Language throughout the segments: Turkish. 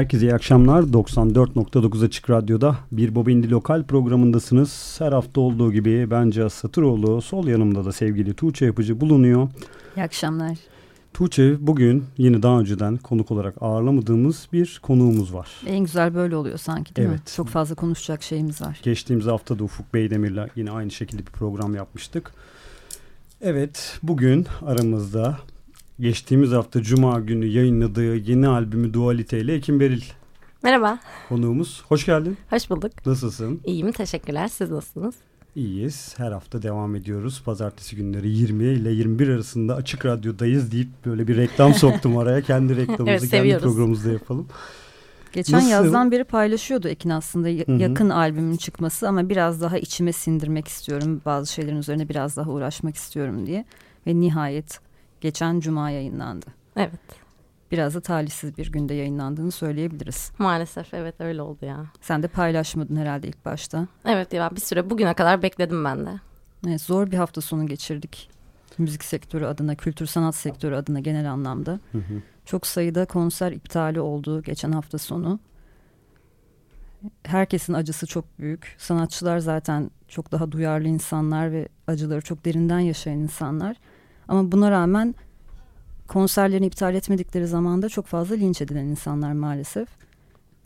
Herkese iyi akşamlar. 94.9 Açık Radyo'da bir Bobindi Lokal programındasınız. Her hafta olduğu gibi bence Satıroğlu, sol yanımda da sevgili Tuğçe Yapıcı bulunuyor. İyi akşamlar. Tuğçe bugün yine daha önceden konuk olarak ağırlamadığımız bir konuğumuz var. En güzel böyle oluyor sanki değil evet. mi? Çok fazla konuşacak şeyimiz var. Geçtiğimiz hafta da Ufuk Beydemir'le yine aynı şekilde bir program yapmıştık. Evet bugün aramızda geçtiğimiz hafta Cuma günü yayınladığı yeni albümü Dualite ile Ekim Beril. Merhaba. Konuğumuz. Hoş geldin. Hoş bulduk. Nasılsın? İyiyim teşekkürler. Siz nasılsınız? İyiyiz. Her hafta devam ediyoruz. Pazartesi günleri 20 ile 21 arasında Açık Radyo'dayız deyip böyle bir reklam soktum araya. Kendi reklamımızı evet, kendi programımızda yapalım. Geçen Nasıl? yazdan beri paylaşıyordu Ekin aslında yakın Hı-hı. albümün çıkması ama biraz daha içime sindirmek istiyorum. Bazı şeylerin üzerine biraz daha uğraşmak istiyorum diye. Ve nihayet geçen cuma yayınlandı. Evet. biraz da talihsiz bir günde yayınlandığını söyleyebiliriz. Maalesef evet öyle oldu ya. Sen de paylaşmadın herhalde ilk başta. Evet ya bir süre bugüne kadar bekledim ben de. Evet, zor bir hafta sonu geçirdik. Müzik sektörü adına, kültür sanat sektörü adına genel anlamda. Hı hı. Çok sayıda konser iptali oldu geçen hafta sonu. Herkesin acısı çok büyük. Sanatçılar zaten çok daha duyarlı insanlar ve acıları çok derinden yaşayan insanlar. Ama buna rağmen konserlerini iptal etmedikleri zaman da çok fazla linç edilen insanlar maalesef.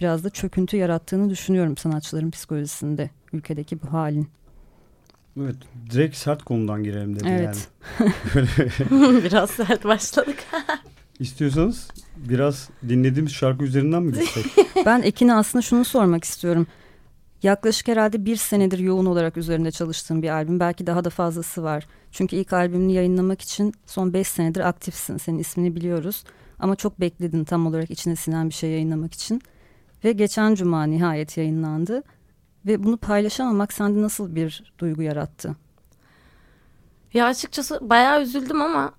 Biraz da çöküntü yarattığını düşünüyorum sanatçıların psikolojisinde ülkedeki bu halin. Evet direkt sert konudan girelim dedim evet. yani. Biraz sert başladık. İstiyorsanız biraz dinlediğimiz şarkı üzerinden mi gitsek? ben Ekin'e aslında şunu sormak istiyorum. Yaklaşık herhalde bir senedir yoğun olarak üzerinde çalıştığım bir albüm. Belki daha da fazlası var. Çünkü ilk albümünü yayınlamak için son beş senedir aktifsin. Senin ismini biliyoruz. Ama çok bekledin tam olarak içine sinen bir şey yayınlamak için. Ve geçen cuma nihayet yayınlandı. Ve bunu paylaşamamak sende nasıl bir duygu yarattı? Ya açıkçası bayağı üzüldüm ama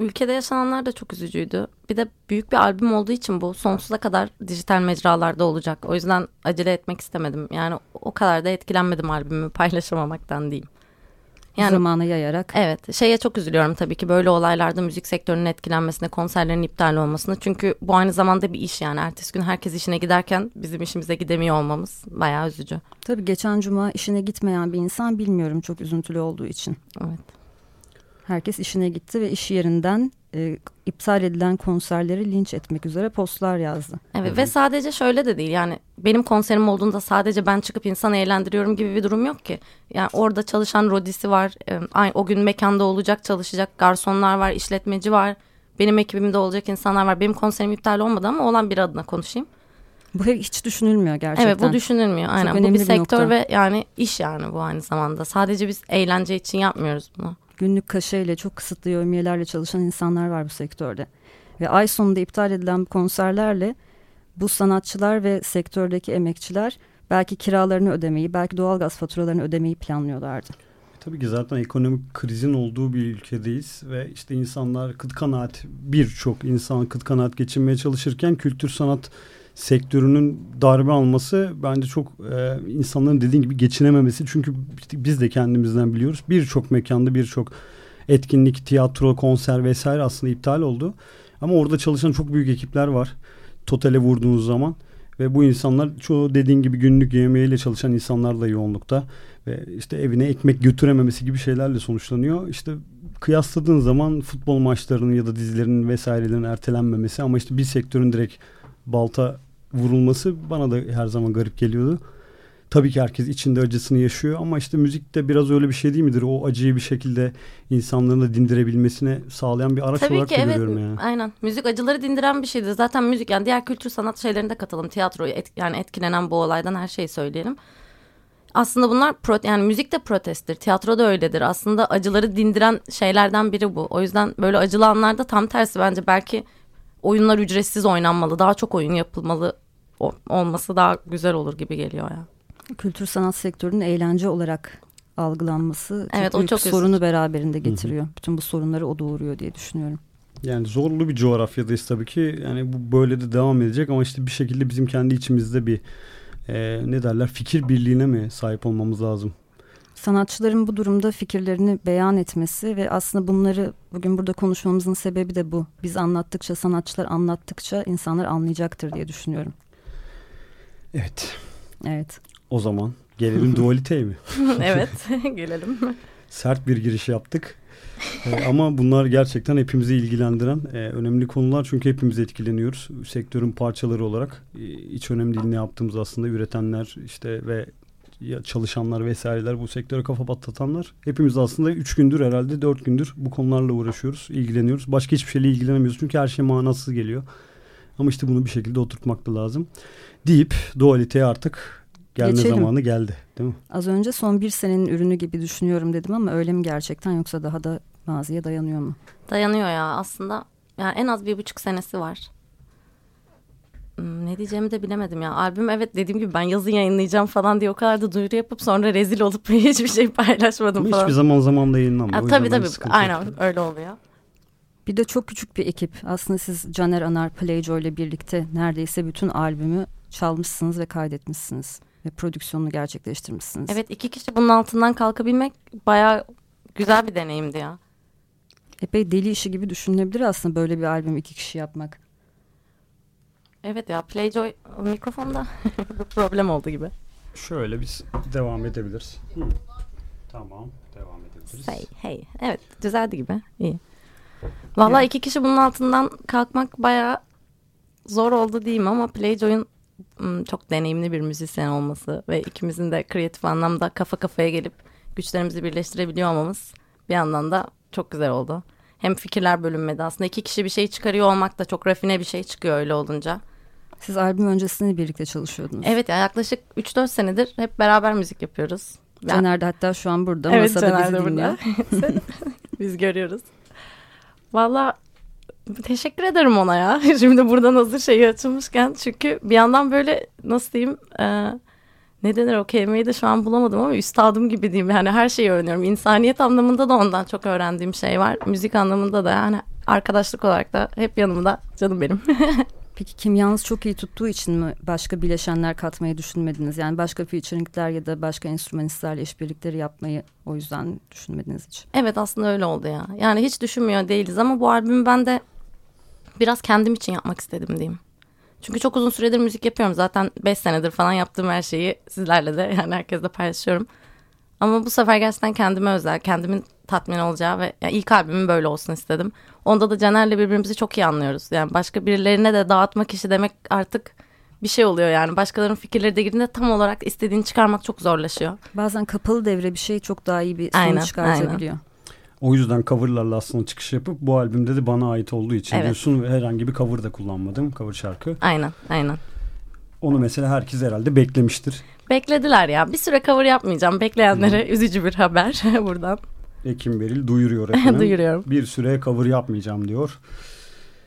ülkede yaşananlar da çok üzücüydü. Bir de büyük bir albüm olduğu için bu sonsuza kadar dijital mecralarda olacak. O yüzden acele etmek istemedim. Yani o kadar da etkilenmedim albümü paylaşamamaktan diyeyim. Yani, zamana yayarak. Evet şeye çok üzülüyorum tabii ki böyle olaylarda müzik sektörünün etkilenmesine konserlerin iptal olmasına. Çünkü bu aynı zamanda bir iş yani ertesi gün herkes işine giderken bizim işimize gidemiyor olmamız bayağı üzücü. Tabii geçen cuma işine gitmeyen bir insan bilmiyorum çok üzüntülü olduğu için. Evet. Herkes işine gitti ve iş yerinden e, iptal edilen konserleri linç etmek üzere postlar yazdı. Evet ve sadece şöyle de değil yani benim konserim olduğunda sadece ben çıkıp insan eğlendiriyorum gibi bir durum yok ki. Yani orada çalışan rodisi var, e, o gün mekanda olacak çalışacak garsonlar var, işletmeci var, benim ekibimde olacak insanlar var. Benim konserim iptal olmadı ama olan bir adına konuşayım. Bu hiç düşünülmüyor gerçekten. Evet bu düşünülmüyor aynen. bu bir, bir sektör nokta. ve yani iş yani bu aynı zamanda. Sadece biz eğlence için yapmıyoruz bunu günlük kaşeyle çok kısıtlı yövmiyelerle çalışan insanlar var bu sektörde. Ve ay sonunda iptal edilen konserlerle bu sanatçılar ve sektördeki emekçiler belki kiralarını ödemeyi, belki doğalgaz faturalarını ödemeyi planlıyorlardı. Tabii ki zaten ekonomik krizin olduğu bir ülkedeyiz ve işte insanlar kıt kanaat birçok insan kıt kanaat geçinmeye çalışırken kültür sanat sektörünün darbe alması bence çok e, insanların dediğin gibi geçinememesi. Çünkü biz de kendimizden biliyoruz. Birçok mekanda birçok etkinlik, tiyatro, konser vesaire aslında iptal oldu. Ama orada çalışan çok büyük ekipler var. Totale vurduğunuz zaman. Ve bu insanlar çoğu dediğin gibi günlük yemeğiyle çalışan insanlar da yoğunlukta. Ve işte evine ekmek götürememesi gibi şeylerle sonuçlanıyor. İşte kıyasladığın zaman futbol maçlarının ya da dizilerin vesairelerin ertelenmemesi ama işte bir sektörün direkt balta vurulması bana da her zaman garip geliyordu. Tabii ki herkes içinde acısını yaşıyor ama işte müzik de biraz öyle bir şey değil midir? O acıyı bir şekilde insanların da dindirebilmesine sağlayan bir araç Tabii olarak ki, da evet, görüyorum yani. Aynen. Müzik acıları dindiren bir şeydir. Zaten müzik yani diğer kültür sanat şeylerinde katalım. Tiyatro et, yani etkilenen bu olaydan her şeyi söyleyelim. Aslında bunlar pro, yani müzik de protesttir. Tiyatro da öyledir. Aslında acıları dindiren şeylerden biri bu. O yüzden böyle acılı anlarda tam tersi bence belki oyunlar ücretsiz oynanmalı. Daha çok oyun yapılmalı olması daha güzel olur gibi geliyor ya. Kültür sanat sektörünün eğlence olarak algılanması çok evet, büyük o çok sorunu üzücü. beraberinde getiriyor. Hı-hı. Bütün bu sorunları o doğuruyor diye düşünüyorum. Yani zorlu bir coğrafyadayız tabii ki. Yani bu böyle de devam edecek ama işte bir şekilde bizim kendi içimizde bir e, ne derler fikir birliğine mi sahip olmamız lazım? Sanatçıların bu durumda fikirlerini beyan etmesi ve aslında bunları bugün burada konuşmamızın sebebi de bu. Biz anlattıkça, sanatçılar anlattıkça insanlar anlayacaktır diye düşünüyorum. Evet. Evet. O zaman gelelim dualiteye mi? evet, gelelim. Sert bir giriş yaptık. ee, ama bunlar gerçekten hepimizi ilgilendiren e, önemli konular çünkü hepimiz etkileniyoruz. Sektörün parçaları olarak e, hiç önemli değil ne yaptığımız aslında üretenler işte ve çalışanlar vesaireler bu sektöre kafa patlatanlar hepimiz aslında üç gündür herhalde dört gündür bu konularla uğraşıyoruz, ilgileniyoruz. Başka hiçbir şeyle ilgilenemiyoruz çünkü her şey manasız geliyor. Ama işte bunu bir şekilde oturtmak da lazım. Deyip dualiteye artık gelme Geçelim. zamanı geldi değil mi? Az önce son bir senenin ürünü gibi düşünüyorum dedim ama öyle mi gerçekten yoksa daha da maziye dayanıyor mu? Dayanıyor ya aslında. Yani en az bir buçuk senesi var. Hmm, ne diyeceğimi de bilemedim ya. Albüm evet dediğim gibi ben yazın yayınlayacağım falan diye o kadar da duyuru yapıp sonra rezil olup hiçbir şey paylaşmadım falan. Hiçbir zaman zaman da yayınlanmıyor. tabii tabii aynen öyle oluyor. Bir de çok küçük bir ekip. Aslında siz Caner Anar Playjo ile birlikte neredeyse bütün albümü çalmışsınız ve kaydetmişsiniz. Ve prodüksiyonunu gerçekleştirmişsiniz. Evet iki kişi bunun altından kalkabilmek bayağı güzel bir deneyimdi ya. Epey deli işi gibi düşünülebilir aslında böyle bir albüm iki kişi yapmak. Evet ya Playjoy mikrofonda problem oldu gibi. Şöyle biz devam edebiliriz. Hı. Tamam devam edebiliriz. Say hey. Evet düzeldi gibi. İyi. Vallahi iki kişi bunun altından kalkmak bayağı zor oldu diyeyim ama Playjoy'un çok deneyimli bir müzisyen olması ve ikimizin de kreatif anlamda kafa kafaya gelip güçlerimizi birleştirebiliyor olmamız bir yandan da çok güzel oldu. Hem fikirler bölünmedi aslında iki kişi bir şey çıkarıyor olmak da çok rafine bir şey çıkıyor öyle olunca. Siz albüm öncesinde birlikte çalışıyordunuz. Evet ya yaklaşık 3-4 senedir hep beraber müzik yapıyoruz. Caner de hatta şu an burada Evet masada Caner bizi de dinliyor. burada. Biz görüyoruz. Valla teşekkür ederim ona ya. Şimdi buradan hazır şeyi açılmışken. Çünkü bir yandan böyle nasıl diyeyim e, ne denir o kelimeyi de şu an bulamadım ama üstadım gibi diyeyim. Yani her şeyi öğreniyorum. İnsaniyet anlamında da ondan çok öğrendiğim şey var. Müzik anlamında da yani arkadaşlık olarak da hep yanımda canım benim. Peki kimyanız çok iyi tuttuğu için mi başka bileşenler katmayı düşünmediniz? Yani başka featuringler ya da başka enstrümanistlerle işbirlikleri yapmayı o yüzden düşünmediniz hiç. Evet aslında öyle oldu ya. Yani hiç düşünmüyor değiliz ama bu albümü ben de biraz kendim için yapmak istedim diyeyim. Çünkü çok uzun süredir müzik yapıyorum. Zaten 5 senedir falan yaptığım her şeyi sizlerle de yani herkesle paylaşıyorum. Ama bu sefer gerçekten kendime özel, kendimin tatmin olacağı ve yani ilk albümüm böyle olsun istedim. Onda da Caner'le birbirimizi çok iyi anlıyoruz. Yani başka birilerine de dağıtmak işi demek artık bir şey oluyor yani. Başkalarının fikirleri de girdiğinde tam olarak istediğini çıkarmak çok zorlaşıyor. Bazen kapalı devre bir şey çok daha iyi bir sonuç Aynen, çıkartabiliyor. O yüzden coverlarla aslında çıkış yapıp bu albümde de bana ait olduğu için Evet. diyorsun ve herhangi bir cover da kullanmadım. Cover şarkı. Aynen, aynen. Onu mesela herkes herhalde beklemiştir. Beklediler ya. Bir süre cover yapmayacağım. Bekleyenlere üzücü bir haber buradan. Ekim Beril duyuruyor efendim. Duyuruyorum. Bir süre cover yapmayacağım diyor.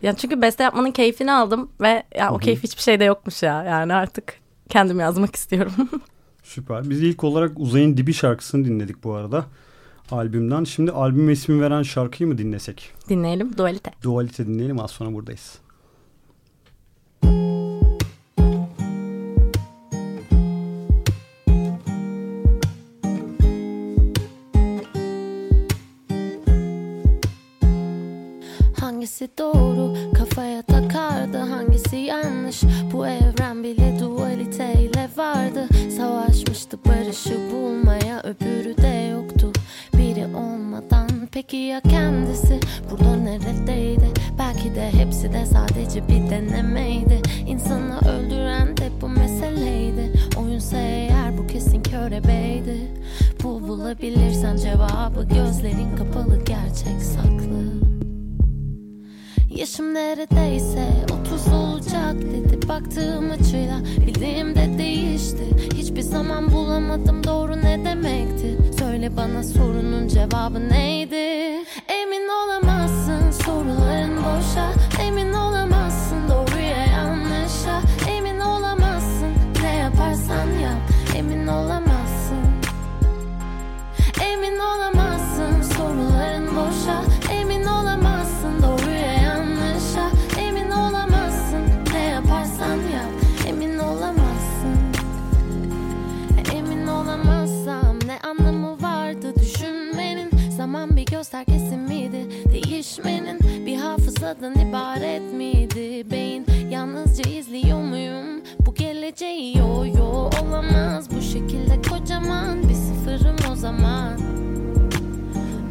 Yani çünkü beste yapmanın keyfini aldım ve ya o keyif hiçbir şeyde yokmuş ya. Yani artık kendim yazmak istiyorum. Süper. Biz ilk olarak Uzay'ın Dibi şarkısını dinledik bu arada. Albümden. Şimdi albüme ismi veren şarkıyı mı dinlesek? Dinleyelim dualite. Dualite dinleyelim az sonra buradayız. Hangisi doğru? Kafaya takardı. Hangisi yanlış? Bu evren bile dualiteyle vardı. Savaşmıştı barışı bulmaya. Öbürü de yoktu. Biri olmadan. Peki ya kendisi? Burada neredeydi? Belki de hepsi de sadece bir denemeydi. İnsanı öldüren de bu meseleydi. Oyunsa eğer bu kesin körebeydi Bul bulabilirsen cevabı gözlerin kapalı. Gerçek saklı Yaşım neredeyse 30 olacak dedi. Baktığım açıyla bildiğim de değişti. Hiçbir zaman bulamadım doğru ne demekti. Söyle bana sorunun cevabı neydi? Emin olamazsın soruların boşa. Emin olamazsın doğruya yanlışa. Emin olamazsın ne yaparsan yap. Emin olamazsın. Emin olamazsın soruların boşa Bir göstergesi miydi? Değişmenin Bir hafızadan ibaret miydi? Beyin Yalnızca izliyor muyum? Bu geleceği yo yo olamaz. Bu şekilde kocaman bir sıfırım o zaman.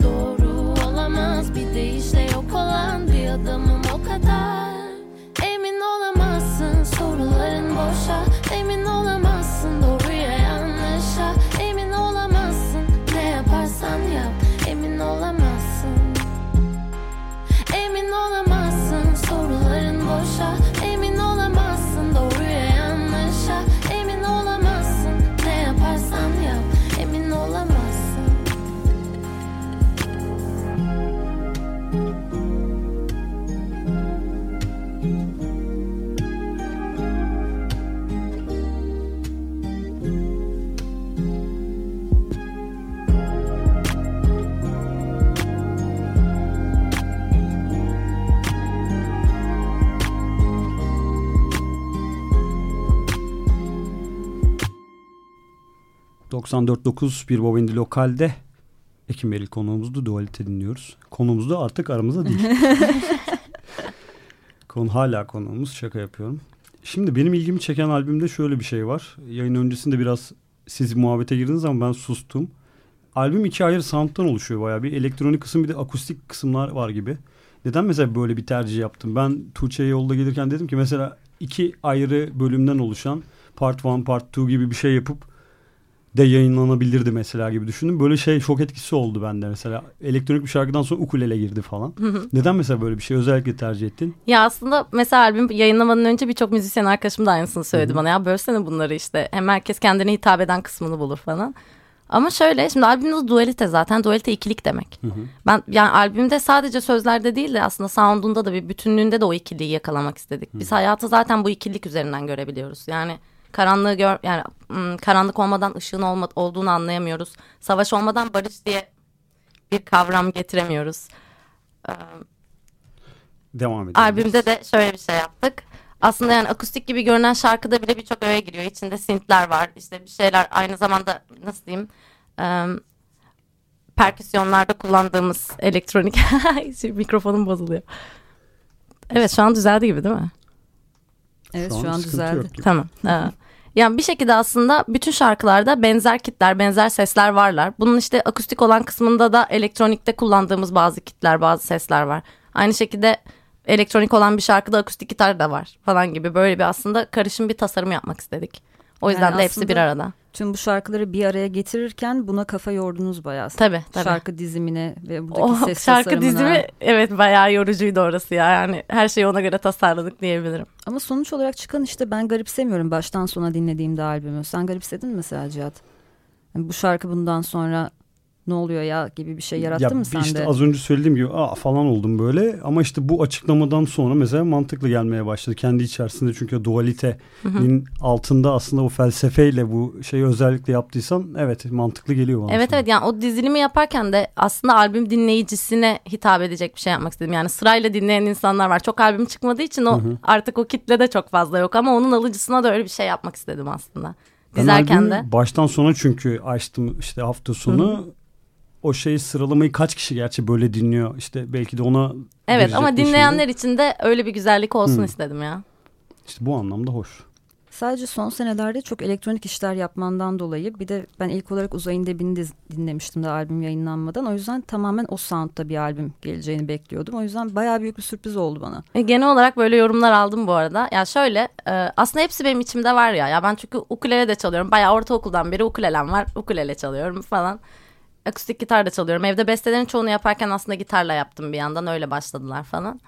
Doğru olamaz. Bir deyişle yok olan bir adamım o kadar. Emin olamazsın. Soruların boşa 94.9 bir Bobindi Lokal'de Ekim Beril konuğumuzdu. Dualite dinliyoruz. Konuğumuz da artık aramızda değil. Konu hala konuğumuz. Şaka yapıyorum. Şimdi benim ilgimi çeken albümde şöyle bir şey var. Yayın öncesinde biraz siz muhabbete girdiniz ama ben sustum. Albüm iki ayrı sound'dan oluşuyor bayağı. Bir elektronik kısım bir de akustik kısımlar var gibi. Neden mesela böyle bir tercih yaptım? Ben Tuğçe'ye yolda gelirken dedim ki mesela iki ayrı bölümden oluşan part 1, part 2 gibi bir şey yapıp de yayınlanabilirdi mesela gibi düşündüm. Böyle şey şok etkisi oldu bende mesela. Elektronik bir şarkıdan sonra ukulele girdi falan. Neden mesela böyle bir şey özellikle tercih ettin? Ya aslında mesela albüm yayınlamadan önce birçok müzisyen arkadaşım da aynısını söyledi bana. Ya bölsene bunları işte. Hem herkes kendine hitap eden kısmını bulur falan. Ama şöyle şimdi albümün adı dualite zaten. Dualite ikilik demek. Ben yani albümde sadece sözlerde değil de aslında sound'unda da bir bütünlüğünde de o ikiliği yakalamak istedik. Biz hayatı zaten bu ikilik üzerinden görebiliyoruz. Yani karanlığı gör yani karanlık olmadan ışığın olma, olduğunu anlayamıyoruz. Savaş olmadan barış diye bir kavram getiremiyoruz. Ee, Devam edelim. Albümde de şöyle bir şey yaptık. Aslında yani akustik gibi görünen şarkıda bile birçok öğe giriyor. İçinde synthler var. İşte bir şeyler aynı zamanda nasıl diyeyim? Eee perküsyonlarda kullandığımız elektronik mikrofonum bozuluyor. Evet şu an düzeldi gibi değil mi? Evet şu an, sıkıntı düzeldi. yok. Tamam. Yani bir şekilde aslında bütün şarkılarda benzer kitler, benzer sesler varlar. Bunun işte akustik olan kısmında da elektronikte kullandığımız bazı kitler, bazı sesler var. Aynı şekilde elektronik olan bir şarkıda akustik gitar da var falan gibi böyle bir aslında karışım bir tasarım yapmak istedik. O yüzden Yani de hepsi bir arada. Tüm bu şarkıları bir araya getirirken buna kafa yordunuz bayağı. Tabii tabii. Şarkı dizimine ve buradaki O ses şarkı tasarımına. dizimi evet bayağı yorucuydu orası ya. Yani her şeyi ona göre tasarladık diyebilirim. Ama sonuç olarak çıkan işte ben garipsemiyorum baştan sona dinlediğimde albümü. Sen garipsedin mi mesela Cihat? Yani bu şarkı bundan sonra ne oluyor ya gibi bir şey yarattı ya mı bir sende? işte az önce söylediğim gibi aa falan oldum böyle ama işte bu açıklamadan sonra mesela mantıklı gelmeye başladı kendi içerisinde çünkü dualitenin altında aslında o felsefeyle bu şeyi özellikle yaptıysan evet mantıklı geliyor bana. Evet sonra. evet yani o dizilimi yaparken de aslında albüm dinleyicisine hitap edecek bir şey yapmak istedim. Yani sırayla dinleyen insanlar var. Çok albüm çıkmadığı için o artık o kitle de çok fazla yok ama onun alıcısına da öyle bir şey yapmak istedim aslında. Ben Dizerken de. Baştan sona çünkü açtım işte hafta sonu o şeyi sıralamayı kaç kişi gerçi böyle dinliyor işte belki de ona Evet ama dinleyenler için de öyle bir güzellik olsun Hı. istedim ya. işte bu anlamda hoş. Sadece son senelerde çok elektronik işler yapmandan dolayı bir de ben ilk olarak Uzayın Dibini de dinlemiştim de albüm yayınlanmadan. O yüzden tamamen o soundta bir albüm geleceğini bekliyordum. O yüzden bayağı büyük bir sürpriz oldu bana. E, genel olarak böyle yorumlar aldım bu arada. Ya şöyle e, aslında hepsi benim içimde var ya. Ya ben çünkü ukulele de çalıyorum. Bayağı ortaokuldan beri ukulelem var. Ukulele çalıyorum falan. Akustik gitar da çalıyorum. Evde bestelerin çoğunu yaparken aslında gitarla yaptım bir yandan. Öyle başladılar falan.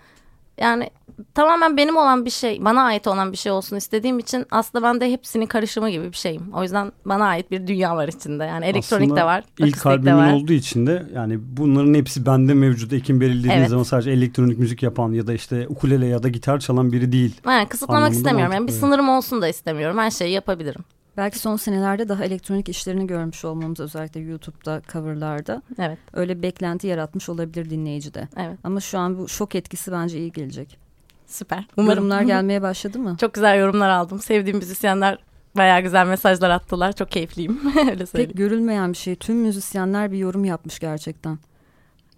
Yani tamamen benim olan bir şey, bana ait olan bir şey olsun istediğim için aslında ben de hepsinin karışımı gibi bir şeyim. O yüzden bana ait bir dünya var içinde. Yani elektronik Aslında de var, İlk akustik de albümün var. olduğu için de yani bunların hepsi bende mevcut. Ekim Beril dediğin Evet. zaman sadece elektronik müzik yapan ya da işte ukulele ya da gitar çalan biri değil. Yani kısıtlamak Anlamında istemiyorum. Yani bir sınırım olsun da istemiyorum. Her şeyi yapabilirim. Belki son senelerde daha elektronik işlerini görmüş olmamız özellikle YouTube'da coverlarda Evet, öyle bir beklenti yaratmış olabilir dinleyicide. evet. Ama şu an bu şok etkisi bence iyi gelecek. Süper. Umarım. Yorumlar gelmeye başladı mı? Çok güzel yorumlar aldım. Sevdiğim müzisyenler bayağı güzel mesajlar attılar. Çok keyifliyim. Öyle söyleyeyim. Pek görülmeyen bir şey. Tüm müzisyenler bir yorum yapmış gerçekten.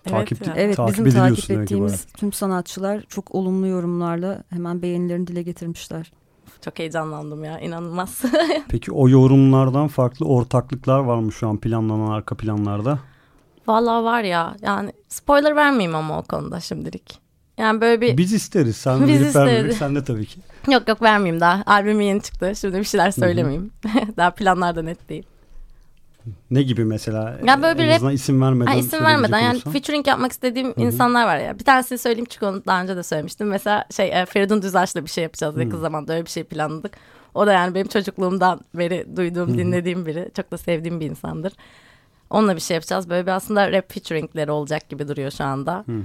Takip- ya. Evet Takip bizim takip ettiğimiz tüm sanatçılar çok olumlu yorumlarla hemen beğenilerini dile getirmişler. Çok heyecanlandım ya. inanılmaz. Peki o yorumlardan farklı ortaklıklar var mı şu an planlanan arka planlarda? Vallahi var ya. Yani spoiler vermeyeyim ama o konuda şimdilik. Yani böyle bir... Biz isteriz. Sen Biz isteriz. sen de tabii ki. Yok yok vermeyeyim daha. Albüm yeni çıktı. Şimdi bir şeyler söylemeyeyim. daha planlar da net değil. Ne gibi mesela? Ya böyle bir rap- isim vermeden. Ha, isim vermeden yani olursan. featuring yapmak istediğim insanlar var ya. Bir tanesini söyleyeyim çünkü onu daha önce de söylemiştim. Mesela şey e, Feridun Düzaç'la bir şey yapacağız yakın zamanda öyle bir şey planladık. O da yani benim çocukluğumdan beri duyduğum, dinlediğim biri. Çok da sevdiğim bir insandır. Onunla bir şey yapacağız. Böyle bir aslında rap featuringleri olacak gibi duruyor şu anda. Hı hı.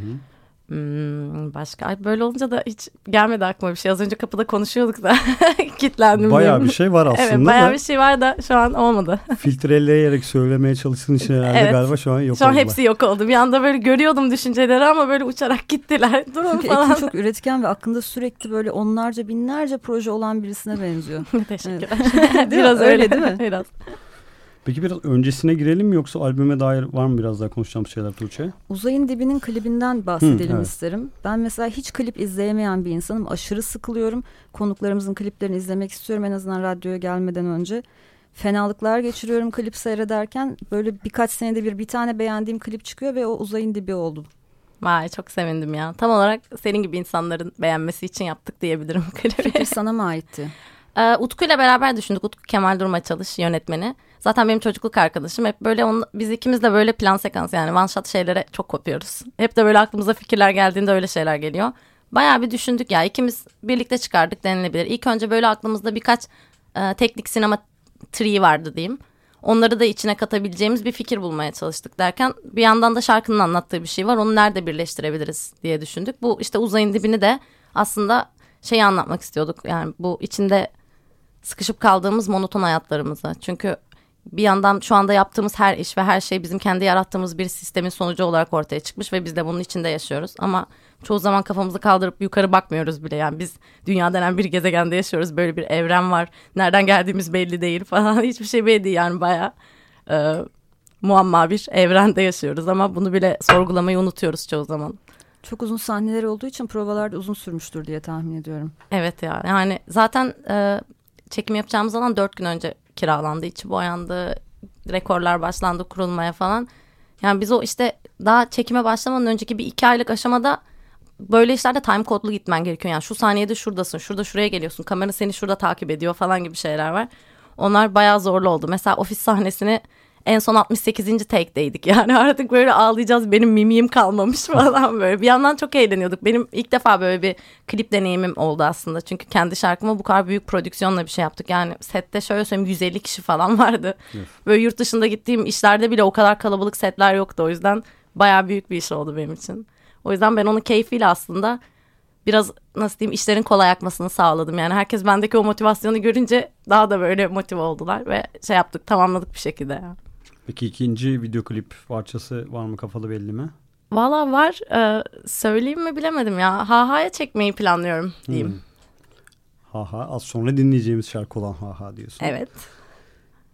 Hmm, başka böyle olunca da hiç gelmedi aklıma bir şey. Az önce kapıda konuşuyorduk da kitlendim. Bayağı diyeyim. bir şey var aslında Evet bayağı da bir şey var da şu an olmadı. filtreleyerek söylemeye çalıştığın için herhalde Evet. galiba şu an yok şu an oldular. hepsi yok oldu. Bir anda böyle görüyordum düşünceleri ama böyle uçarak gittiler. Durun Çünkü falan. Ekin çok üretken ve aklında sürekli böyle onlarca binlerce proje olan birisine benziyor. Teşekkürler. Biraz Öyle öyle değil mi? Biraz. Peki biraz öncesine girelim mi yoksa albüme dair var mı biraz daha konuşacağımız şeyler Tuğçe? Uzayın dibinin klibinden bahsedelim Hı, evet. isterim. Ben mesela hiç klip izleyemeyen bir insanım. Aşırı sıkılıyorum. Konuklarımızın kliplerini izlemek istiyorum en azından radyoya gelmeden önce. Fenalıklar geçiriyorum klip seyrederken. Böyle birkaç senede bir bir tane beğendiğim klip çıkıyor ve o uzayın dibi oldu. Vay çok sevindim ya. Tam olarak senin gibi insanların beğenmesi için yaptık diyebilirim klibi. Fikir sana mı aitti? Ee, Utku ile beraber düşündük. Utku Kemal Durma Çalış yönetmeni. Zaten benim çocukluk arkadaşım. Hep böyle onu, biz ikimiz de böyle plan sekans yani one shot şeylere çok kopuyoruz. Hep de böyle aklımıza fikirler geldiğinde öyle şeyler geliyor. Bayağı bir düşündük ya. ikimiz birlikte çıkardık denilebilir. İlk önce böyle aklımızda birkaç e, teknik sinema tree vardı diyeyim. Onları da içine katabileceğimiz bir fikir bulmaya çalıştık derken bir yandan da şarkının anlattığı bir şey var. Onu nerede birleştirebiliriz diye düşündük. Bu işte uzayın dibini de aslında şeyi anlatmak istiyorduk. Yani bu içinde sıkışıp kaldığımız monoton hayatlarımıza. Çünkü bir yandan şu anda yaptığımız her iş ve her şey bizim kendi yarattığımız bir sistemin sonucu olarak ortaya çıkmış ve biz de bunun içinde yaşıyoruz. Ama çoğu zaman kafamızı kaldırıp yukarı bakmıyoruz bile. Yani biz dünya denen bir gezegende yaşıyoruz. Böyle bir evren var. Nereden geldiğimiz belli değil falan. Hiçbir şey belli değil yani bayağı e, muamma bir evrende yaşıyoruz. Ama bunu bile sorgulamayı unutuyoruz çoğu zaman. Çok uzun sahneler olduğu için provalar da uzun sürmüştür diye tahmin ediyorum. Evet ya yani zaten e, çekim yapacağımız alan dört gün önce kiralandı. içi boyandı, rekorlar başlandı kurulmaya falan. Yani biz o işte daha çekime başlamadan önceki bir iki aylık aşamada böyle işlerde time kodlu gitmen gerekiyor. Yani şu saniyede şuradasın, şurada şuraya geliyorsun, kamera seni şurada takip ediyor falan gibi şeyler var. Onlar bayağı zorlu oldu. Mesela ofis sahnesini en son 68. take'deydik. Yani artık böyle ağlayacağız. Benim mimiğim kalmamış falan böyle. Bir yandan çok eğleniyorduk. Benim ilk defa böyle bir klip deneyimim oldu aslında. Çünkü kendi şarkıma bu kadar büyük prodüksiyonla bir şey yaptık. Yani sette şöyle söyleyeyim 150 kişi falan vardı. Böyle yurt dışında gittiğim işlerde bile o kadar kalabalık setler yoktu. O yüzden bayağı büyük bir iş oldu benim için. O yüzden ben onu keyfiyle aslında biraz nasıl diyeyim işlerin kolay akmasını sağladım. Yani herkes bendeki o motivasyonu görünce daha da böyle motive oldular ve şey yaptık tamamladık bir şekilde. Yani. Peki ikinci video klip parçası var mı kafalı belli mi? Valla var. Ee, söyleyeyim mi bilemedim ya. Haha'ya çekmeyi planlıyorum diyeyim. Hmm. Haha az sonra dinleyeceğimiz şarkı olan Haha diyorsun. Evet.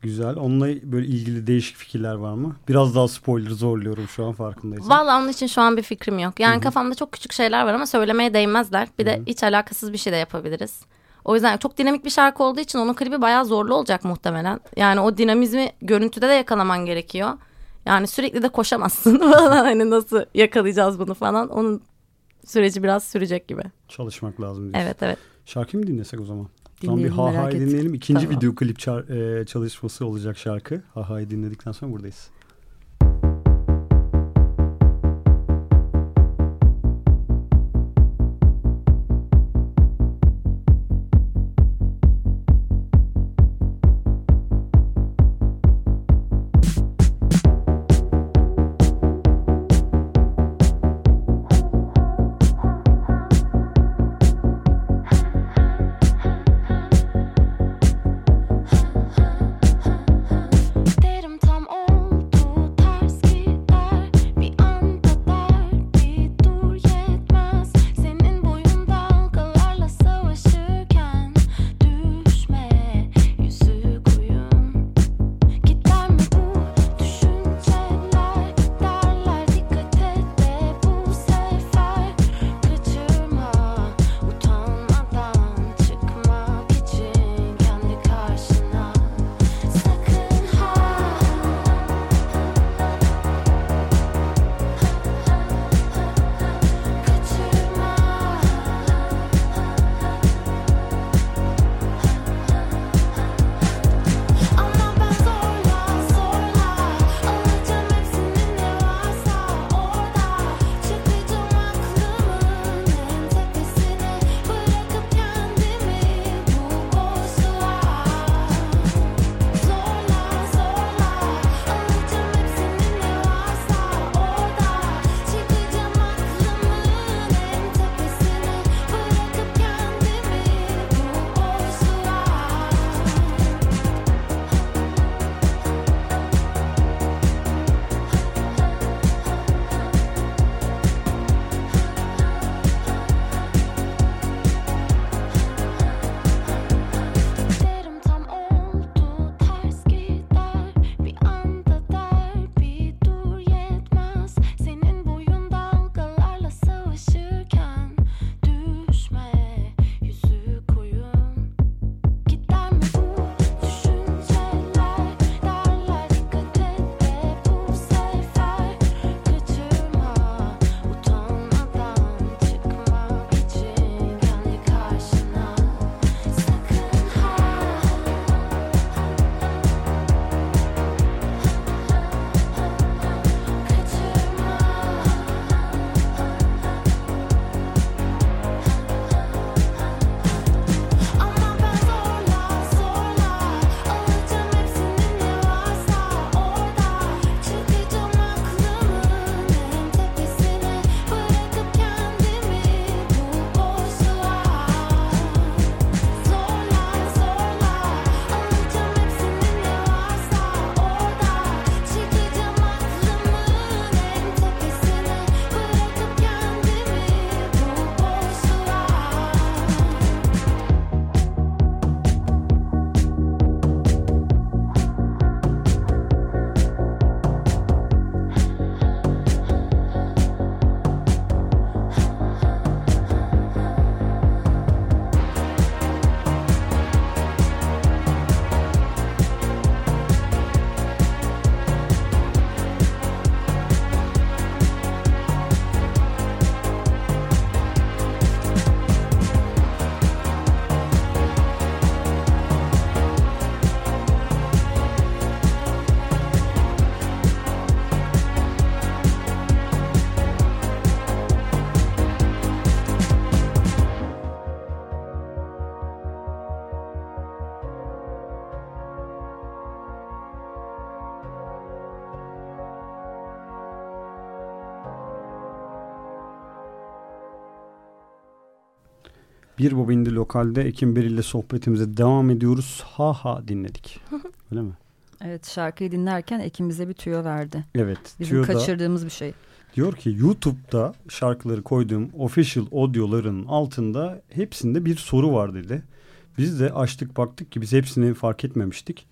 Güzel. Onunla böyle ilgili değişik fikirler var mı? Biraz daha spoiler zorluyorum şu an farkındaysan. Valla onun için şu an bir fikrim yok. Yani kafamda çok küçük şeyler var ama söylemeye değmezler. Bir de Hı hı. hiç alakasız bir şey de yapabiliriz. O yüzden çok dinamik bir şarkı olduğu için onun klibi bayağı zorlu olacak muhtemelen. Yani o dinamizmi görüntüde de yakalaman gerekiyor. Yani sürekli de koşamazsın falan. Hani nasıl yakalayacağız bunu falan. Onun süreci biraz sürecek gibi. Çalışmak lazım diyorsun. Evet evet. Şarkıyı mı dinlesek o zaman? Tamam bir Dinleyelim Haha'yı ettim. dinleyelim. İkinci Tamam. video klip e, çalışması olacak şarkı. Haha'yı dinledikten sonra buradayız. Bir Baba İndi Lokal'de Ekim Beril ile sohbetimize devam ediyoruz. Ha ha dinledik. Öyle mi? Evet şarkıyı dinlerken Ekim bize bir tüyo verdi. Evet. Bizim Tüyo'da kaçırdığımız bir şey. diyor ki YouTube'da şarkıları koyduğum official audio'ların altında hepsinde bir soru var dedi. Biz de açtık baktık ki biz hepsini fark etmemiştik.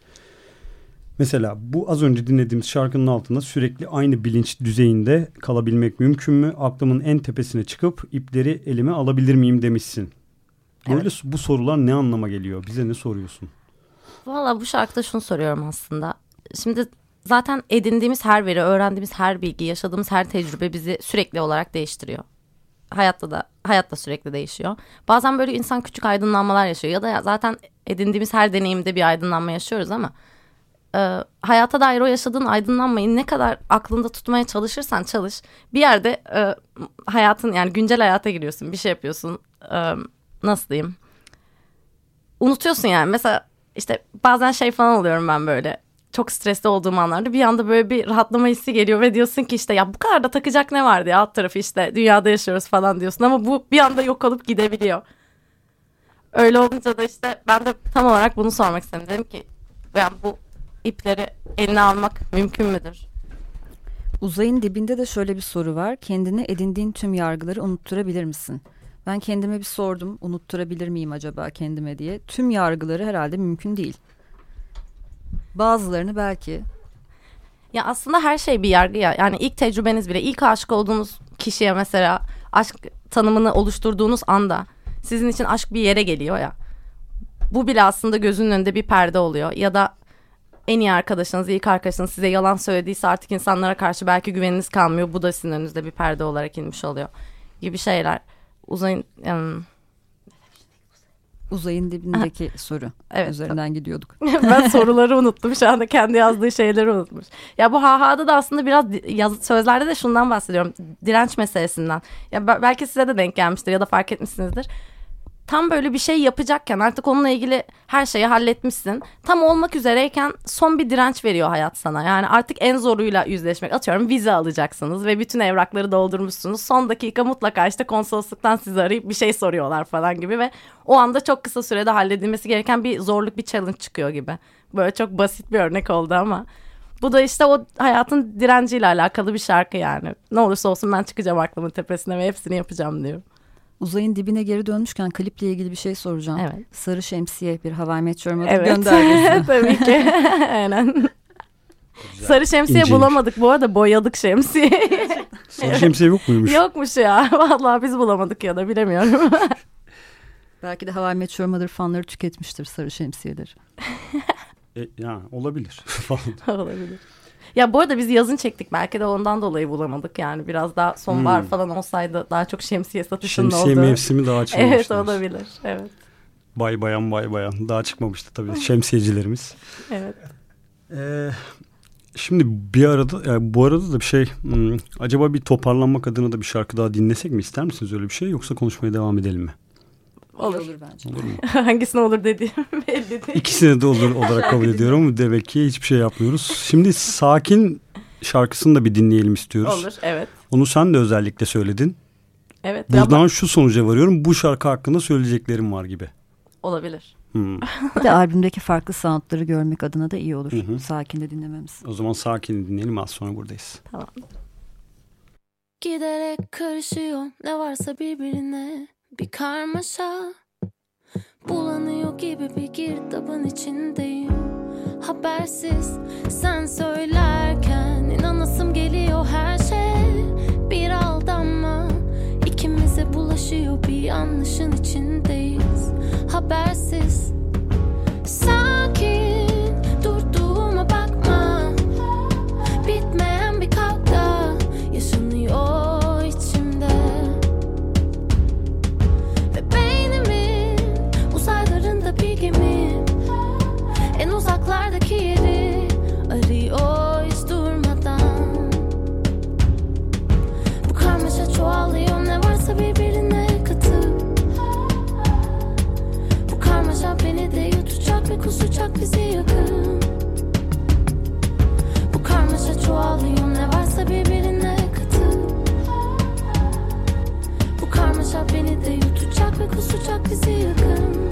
Mesela bu az önce dinlediğimiz şarkının altında sürekli aynı bilinç düzeyinde kalabilmek mümkün mü? Aklımın en tepesine çıkıp ipleri elime alabilir miyim demişsin. Böyle bu sorular ne anlama geliyor? Bize ne soruyorsun? Valla bu şarkıda şunu soruyorum aslında. Şimdi zaten edindiğimiz her veri, öğrendiğimiz her bilgi, yaşadığımız her tecrübe bizi sürekli olarak değiştiriyor. Hayatta da hayatta sürekli değişiyor. Bazen böyle insan küçük aydınlanmalar yaşıyor ya da zaten edindiğimiz her deneyimde bir aydınlanma yaşıyoruz ama e, hayata dair o yaşadığın aydınlanmayı ne kadar aklında tutmaya çalışırsan çalış bir yerde e, hayatın yani güncel hayata giriyorsun bir şey yapıyorsun e, nasıl diyeyim unutuyorsun yani mesela işte bazen şey falan oluyorum ben böyle çok stresli olduğum anlarda bir anda böyle bir rahatlama hissi geliyor ve diyorsun ki işte ya bu kadar da takacak ne vardı ya alt tarafı işte dünyada yaşıyoruz falan diyorsun ama bu bir anda yok olup gidebiliyor. Öyle olunca da işte ben de tam olarak bunu sormak istedim. Dedim ki yani bu ipleri eline almak mümkün müdür? Uzayın dibinde de şöyle bir soru var. Kendine edindiğin tüm yargıları unutturabilir misin? Ben kendime bir sordum. Unutturabilir miyim acaba kendime diye. Tüm yargıları herhalde mümkün değil. Bazılarını belki. Ya aslında her şey bir yargı ya. Yani ilk tecrübeniz bile, ilk aşık olduğunuz kişiye mesela aşk tanımını oluşturduğunuz anda sizin için aşk bir yere geliyor ya. Bu bile aslında gözünün önünde bir perde oluyor. Ya da en iyi arkadaşınız, ilk arkadaşınız size yalan söylediyse artık insanlara karşı belki güveniniz kalmıyor. Bu da sizin önünüzde bir perde olarak inmiş oluyor. Gibi şeyler. Uzayın... em, Uzayın dibindeki soru. Evet. Üzerinden gidiyorduk. ben soruları unuttum şu anda kendi yazdığı şeyleri unutmuş. Ya bu hahada da aslında biraz yaz, sözlerde de şundan bahsediyorum. Direnç meselesinden. Ya be- belki size de denk gelmiştir ya da fark etmişsinizdir. Tam böyle bir şey yapacakken artık onunla ilgili her şeyi halletmişsin. Tam olmak üzereyken son bir direnç veriyor hayat sana. Yani artık en zoruyla yüzleşmek. Atıyorum vize alacaksınız ve bütün evrakları doldurmuşsunuz. Son dakika mutlaka işte konsolosluktan sizi arayıp bir şey soruyorlar falan gibi ve o anda çok kısa sürede halledilmesi gereken bir zorluk bir challenge çıkıyor gibi. Böyle çok basit bir örnek oldu ama. Bu da işte o hayatın direnciyle alakalı bir şarkı yani. Ne olursa olsun ben çıkacağım aklımın tepesine ve hepsini yapacağım diyor. Uzayın dibine geri dönmüşken kliple ilgili bir şey soracağım. Evet. Sarı şemsiye bir Hawaii Meteor Mother Evet. göndergesi. Tabii ki. Aynen. Sarı şemsiye İnceymiş. bulamadık bu arada boyadık şemsiye. Sarı şemsiye yok muymuş? Yokmuş ya. Vallahi biz bulamadık ya da bilemiyorum. Belki de Hawaii Meteor Mother fanları tüketmiştir sarı şemsiyeleri. E, ya olabilir falan. Olabilir. Ya bu arada biz yazın çektik belki de ondan dolayı bulamadık yani biraz daha sonbahar Hmm. falan olsaydı daha çok şemsiye satışının Şemsiye olduğu. mevsimi daha açılmamıştı. Evet olabilir. Evet. Bay bayan bay bayan daha çıkmamıştı tabii şemsiyecilerimiz. Evet. Ee, şimdi bir arada yani bu arada da bir şey hmm, acaba bir toparlanmak adına da bir şarkı daha dinlesek mi ister misiniz öyle bir şey yoksa konuşmaya devam edelim mi? Olur. olur bence. Olur mu? Hangisine olur dediğim belli değil. İkisini de olur olarak kabul ediyorum. Demek ki hiçbir şey yapmıyoruz. Şimdi Sakin şarkısını da bir dinleyelim istiyoruz. Olur evet. Onu sen de özellikle söyledin. Evet. Buradan ama şu sonuca varıyorum. Bu şarkı hakkında söyleyeceklerim var gibi. olabilir. Hmm. Bir de albümdeki farklı soundları görmek adına da iyi olur. Hı hı. Sakin de dinlememiz. O zaman Sakin'i dinleyelim az sonra buradayız. Tamam. Giderek karışıyor ne varsa birbirine bir karmaşa Bulanıyor gibi bir girdabın içindeyim. Habersiz sen söylerken inanasım geliyor her şey. Bir aldanma ikimize bulaşıyor bir yanlışın içindeyiz. Habersiz Sakin Susacak bizi yakın. Bu karmaşa çoğalıyor. Ne varsa birbirine katıl Bu karmaşa beni de yutacak ve kusacak bizi yakın.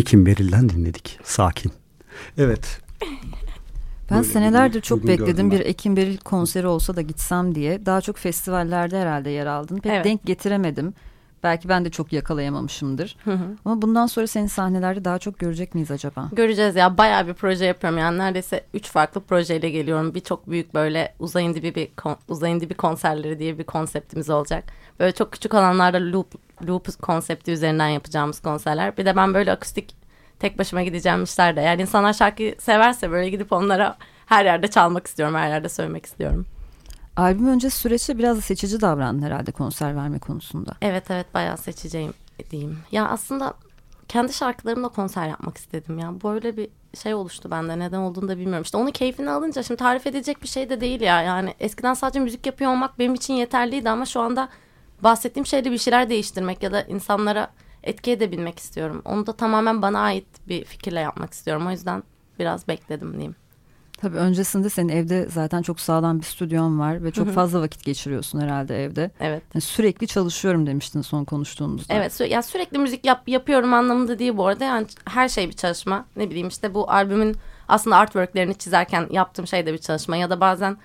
Ekim Beril'den dinledik. Sakin. Evet. Ben Böyle senelerdir çok bekledim bir Ekim Beril konseri olsa da gitsem diye. Daha çok festivallerde herhalde yer aldın. Pek Evet. denk getiremedim. Belki ben de çok yakalayamamışımdır. Hı hı. Ama bundan sonra seni sahnelerde daha çok görecek miyiz acaba? Göreceğiz ya bayağı bir proje yapıyorum yani neredeyse üç farklı projeyle geliyorum. Bir çok büyük böyle uzayın dibi bir kon- uzayın dibi konserleri diye bir konseptimiz olacak. Böyle çok küçük alanlarda loop loop konsepti üzerinden yapacağımız konserler. Bir de ben böyle akustik tek başıma gideceğim işlerde. Yani insanlar şarkıyı severse böyle gidip onlara her yerde çalmak istiyorum, her yerde söylemek istiyorum. Albüm öncesi süreçte biraz da seçici davrandın herhalde konser verme konusunda. Evet evet bayağı seçeceğim diyeyim. Ya aslında kendi şarkılarımla konser yapmak istedim ya. Böyle bir şey oluştu bende. Neden olduğunu da bilmiyorum. İşte onu keyfini alınca şimdi tarif edecek bir şey de değil ya. Yani eskiden sadece müzik yapıyor olmak benim için yeterliydi ama şu anda bahsettiğim şeyde bir şeyler değiştirmek ya da insanlara etki edebilmek istiyorum. Onu da tamamen bana ait bir fikirle yapmak istiyorum. O yüzden biraz bekledim diyeyim. Tabii öncesinde senin evde zaten çok sağlam bir stüdyon var ve çok fazla vakit geçiriyorsun herhalde evde. Evet. Yani sürekli çalışıyorum demiştin son konuştuğumuzda. Evet sü- ya sürekli müzik yap, yapıyorum anlamında değil bu arada. Yani her şey bir çalışma. Ne bileyim işte bu albümün aslında artworklerini çizerken yaptığım şey de bir çalışma. Ya da bazen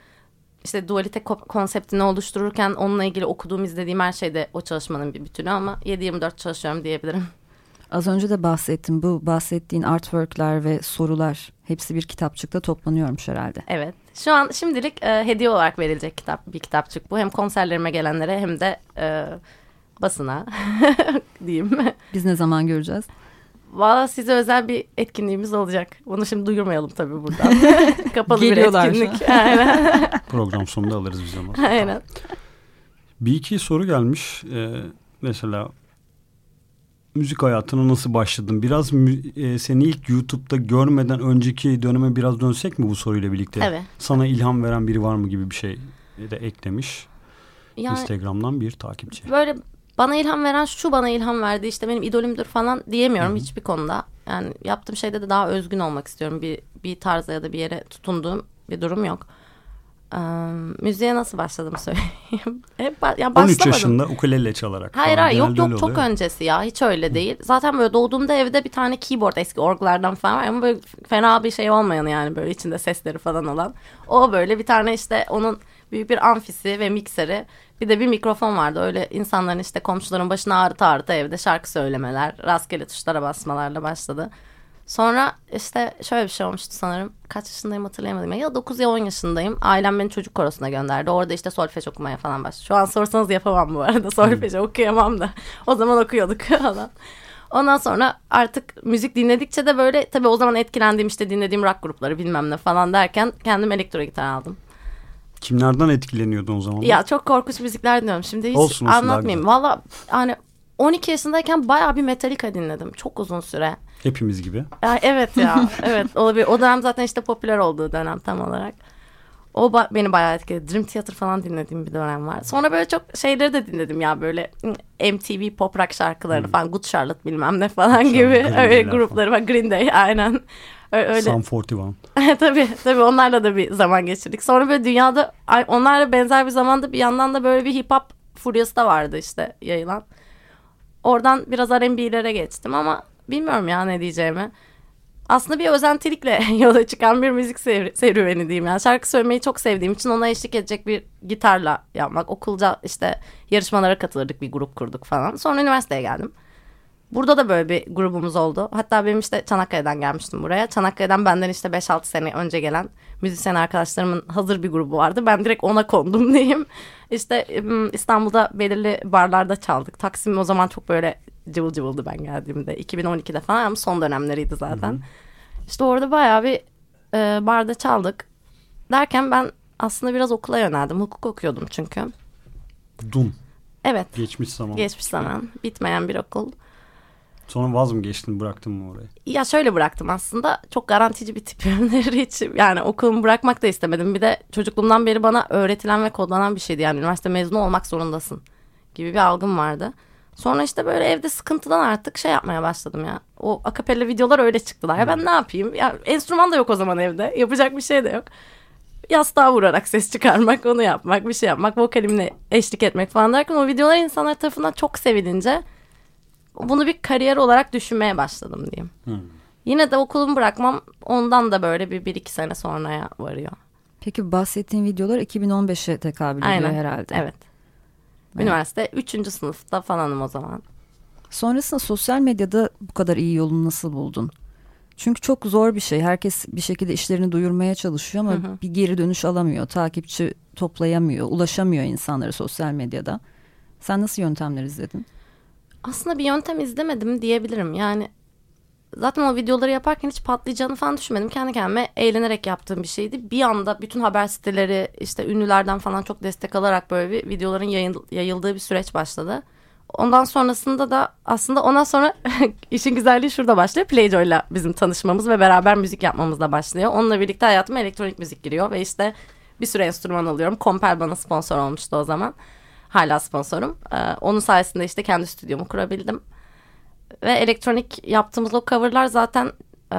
işte dualite ko- konseptini oluştururken onunla ilgili okuduğum, izlediğim her şey de o çalışmanın bir bütünü ama 7-24 çalışıyorum diyebilirim. Az önce de bahsettim bu bahsettiğin artworkler ve sorular hepsi bir kitapçıkta toplanıyormuş herhalde. Evet. Şu an şimdilik e, hediye olarak verilecek kitap bir kitapçık bu. Hem konserlerime gelenlere hem de e, basına diyeyim. Biz ne zaman göreceğiz? Valla size özel bir etkinliğimiz olacak. Bunu şimdi duyurmayalım tabii buradan. Kapalı bir Geliyorlar şu etkinlik. Aynen. Program sonunda alırız biz ama. Aynen. Bir iki soru gelmiş. Ee, mesela müzik hayatına nasıl başladın? Biraz e, seni ilk YouTube'da görmeden önceki döneme biraz dönsek mi bu soruyla birlikte? Evet. Sana ilham veren biri var mı gibi bir şey de eklemiş. Yani Instagram'dan bir takipçi. böyle bana ilham veren şu bana ilham verdi işte benim idolümdür falan diyemiyorum hiçbir konuda. Yani yaptığım şeyde de daha özgün olmak istiyorum. Bir, bir tarza ya da bir yere tutunduğum bir durum yok. Müziğe nasıl başladım söyleyeyim. Hep ba- ya 13 başlamadım. yaşında ukulele çalarak. Hayır hayır yok yok çok oluyor. öncesi ya hiç öyle değil. Zaten böyle doğduğumda evde bir tane keyboard eski orglardan falan var ama böyle fena bir şey olmayan yani böyle içinde sesleri falan olan. O böyle bir tane işte onun büyük bir amfisi ve mikseri bir de bir mikrofon vardı. Öyle insanların işte komşuların başına ağrıta ağrıta evde şarkı söylemeler rastgele tuşlara basmalarla başladı. Sonra işte şöyle bir şey olmuştu sanırım. Kaç yaşındayım hatırlayamadım. Ya 9 ya 10 yaşındayım. Ailem beni çocuk korosuna gönderdi. Orada işte solfej okumaya falan başladım. Şu an sorsanız yapamam bu arada. Solfej okuyamam da. O zaman okuyorduk falan. Ondan sonra artık müzik dinledikçe de böyle tabii o zaman etkilendiğim işte dinlediğim rock grupları bilmem ne falan derken kendim elektro gitar aldım. Kimlerden etkileniyordun o zaman? Ya çok korkunç müzikler dinliyorum. Şimdi hiç Olsun, olsun, anlatmayayım. Valla hani 12 yaşındayken bayağı bir Metallica dinledim. Çok uzun süre. Hepimiz gibi. Ya evet ya evet olabilir. O dönem zaten işte popüler olduğu dönem tam olarak. O ba- beni bayağı etkiledi. Dream Theater falan dinlediğim bir dönem var. Sonra böyle çok şeyleri de dinledim ya böyle MTV pop rock şarkılarını falan. Good Charlotte bilmem ne falan gibi Green öyle grupları var. Green Day aynen. Öyle. Sum 41. tabii tabii onlarla da bir zaman geçirdik. Sonra böyle dünyada onlarla benzer bir zamanda bir yandan da böyle bir hip hop furyası da vardı işte yayılan. Oradan biraz R&B'lere geçtim ama bilmiyorum ya ne diyeceğimi. Aslında bir özentilikle yola çıkan bir müzik serü- serüveni diyeyim. Yani şarkı söylemeyi çok sevdiğim için ona eşlik edecek bir gitarla yapmak. Okulca işte yarışmalara katılırdık bir grup kurduk falan. Sonra üniversiteye geldim. Burada da böyle bir grubumuz oldu. Hatta benim işte Çanakkale'den gelmiştim buraya. Çanakkale'den benden işte 5-6 sene önce gelen müzisyen arkadaşlarımın hazır bir grubu vardı. Ben direkt ona kondum diyeyim. İşte İstanbul'da belirli barlarda çaldık. Taksim o zaman çok böyle cıvıl cıvıldı ben geldiğimde. 2012'de falan ama son dönemleriydi zaten. İşte orada bayağı bir e, barda çaldık. Derken ben aslında biraz okula yöneldim. Hukuk okuyordum çünkü. Dun. Evet. Geçmiş zaman. Geçmiş zaman. Bitmeyen bir okul. Sonra vaz mı geçtin bıraktın mı orayı? Ya şöyle bıraktım aslında. Çok garantici bir tipimdir hiç. Yani okulumu bırakmak da istemedim. Bir de çocukluğumdan beri bana öğretilen ve kodlanan bir şeydi. Yani üniversite mezunu olmak zorundasın gibi bir algım vardı. Sonra işte böyle evde sıkıntıdan artık şey yapmaya başladım ya. O akapella videolar öyle çıktılar. Ya ben ne yapayım? Ya enstrüman da yok o zaman evde. Yapacak bir şey de yok. Yastığa vurarak ses çıkarmak, onu yapmak, bir şey yapmak, vokalimle eşlik etmek falan derken o videolar insanlar tarafından çok sevilince bunu bir kariyer olarak düşünmeye başladım diyeyim. Hmm. Yine de okulumu bırakmam ondan da böyle bir, bir iki sene sonraya varıyor. Peki bahsettiğin videolar 2015'e tekabül ediyor Aynen. herhalde. Evet. Üniversite 3. sınıfta falanım o zaman. Sonrasında sosyal medyada bu kadar iyi yolunu nasıl buldun? Çünkü çok zor bir şey. Herkes bir şekilde işlerini duyurmaya çalışıyor ama Hı hı. bir geri dönüş alamıyor. Takipçi toplayamıyor, ulaşamıyor insanlara sosyal medyada. Sen nasıl yöntemler izledin? Aslında bir yöntem izlemedim diyebilirim. Yani zaten o videoları yaparken hiç patlayacağını falan düşünmedim. Kendi kendime eğlenerek yaptığım bir şeydi. Bir anda bütün haber siteleri işte ünlülerden falan çok destek alarak böyle bir videoların yayın- yayıldığı bir süreç başladı. Ondan sonrasında da aslında ondan sonra işin güzelliği şurada başlıyor. Playjoy'la bizim tanışmamız ve beraber müzik yapmamızla başlıyor. Onunla birlikte hayatıma elektronik müzik giriyor ve işte bir sürü enstrüman alıyorum. Compel bana sponsor olmuştu o zaman. Hala sponsorum. Ee, onun sayesinde işte kendi stüdyomu kurabildim. Ve elektronik yaptığımız o coverlar zaten e,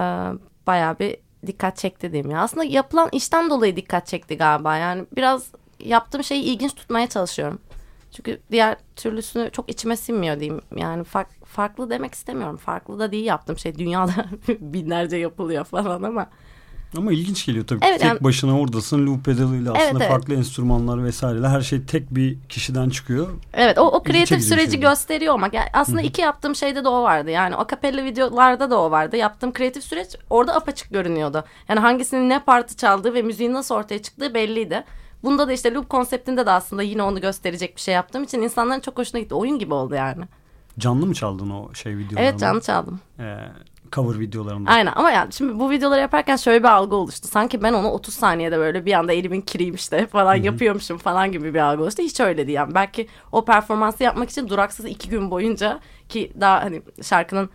bayağı bir dikkat çekti diyeyim ya. Aslında yapılan işten dolayı dikkat çekti galiba. Yani biraz yaptığım şeyi ilginç tutmaya çalışıyorum. Çünkü diğer türlüsünü çok içime sinmiyor diyeyim. Yani fark- farklı demek istemiyorum. Farklı da değil yaptığım şey. Dünyada binlerce yapılıyor falan ama. Ama ilginç geliyor tabii. Evet, tek yani- başına oradasın loop pedalıyla aslında Evet, farklı enstrümanlar vesaireler her şey tek bir kişiden çıkıyor. Evet o, o kreatif süreci şey. gösteriyor ama yani aslında iki yaptığım şeyde de o vardı. Yani o kapella videolarda da o vardı. Yaptığım kreatif süreç orada apaçık görünüyordu. Yani hangisinin ne parti çaldığı ve müziğin nasıl ortaya çıktığı belliydi. Bunda da işte loop konseptinde de aslında yine onu gösterecek bir şey yaptığım için insanların çok hoşuna gitti. Oyun gibi oldu yani. Canlı mı çaldın o şey videolarını? Evet canlı çaldım. Ee, cover videolarında. Aynen ama yani şimdi bu videoları yaparken şöyle bir algı oluştu. Sanki ben onu 30 saniyede böyle bir anda elimin kiriyim işte falan yapıyormuşum falan gibi bir algı oluştu. Hiç öyle değil yani. Belki o performansı yapmak için duraksız iki gün boyunca ki daha hani şarkının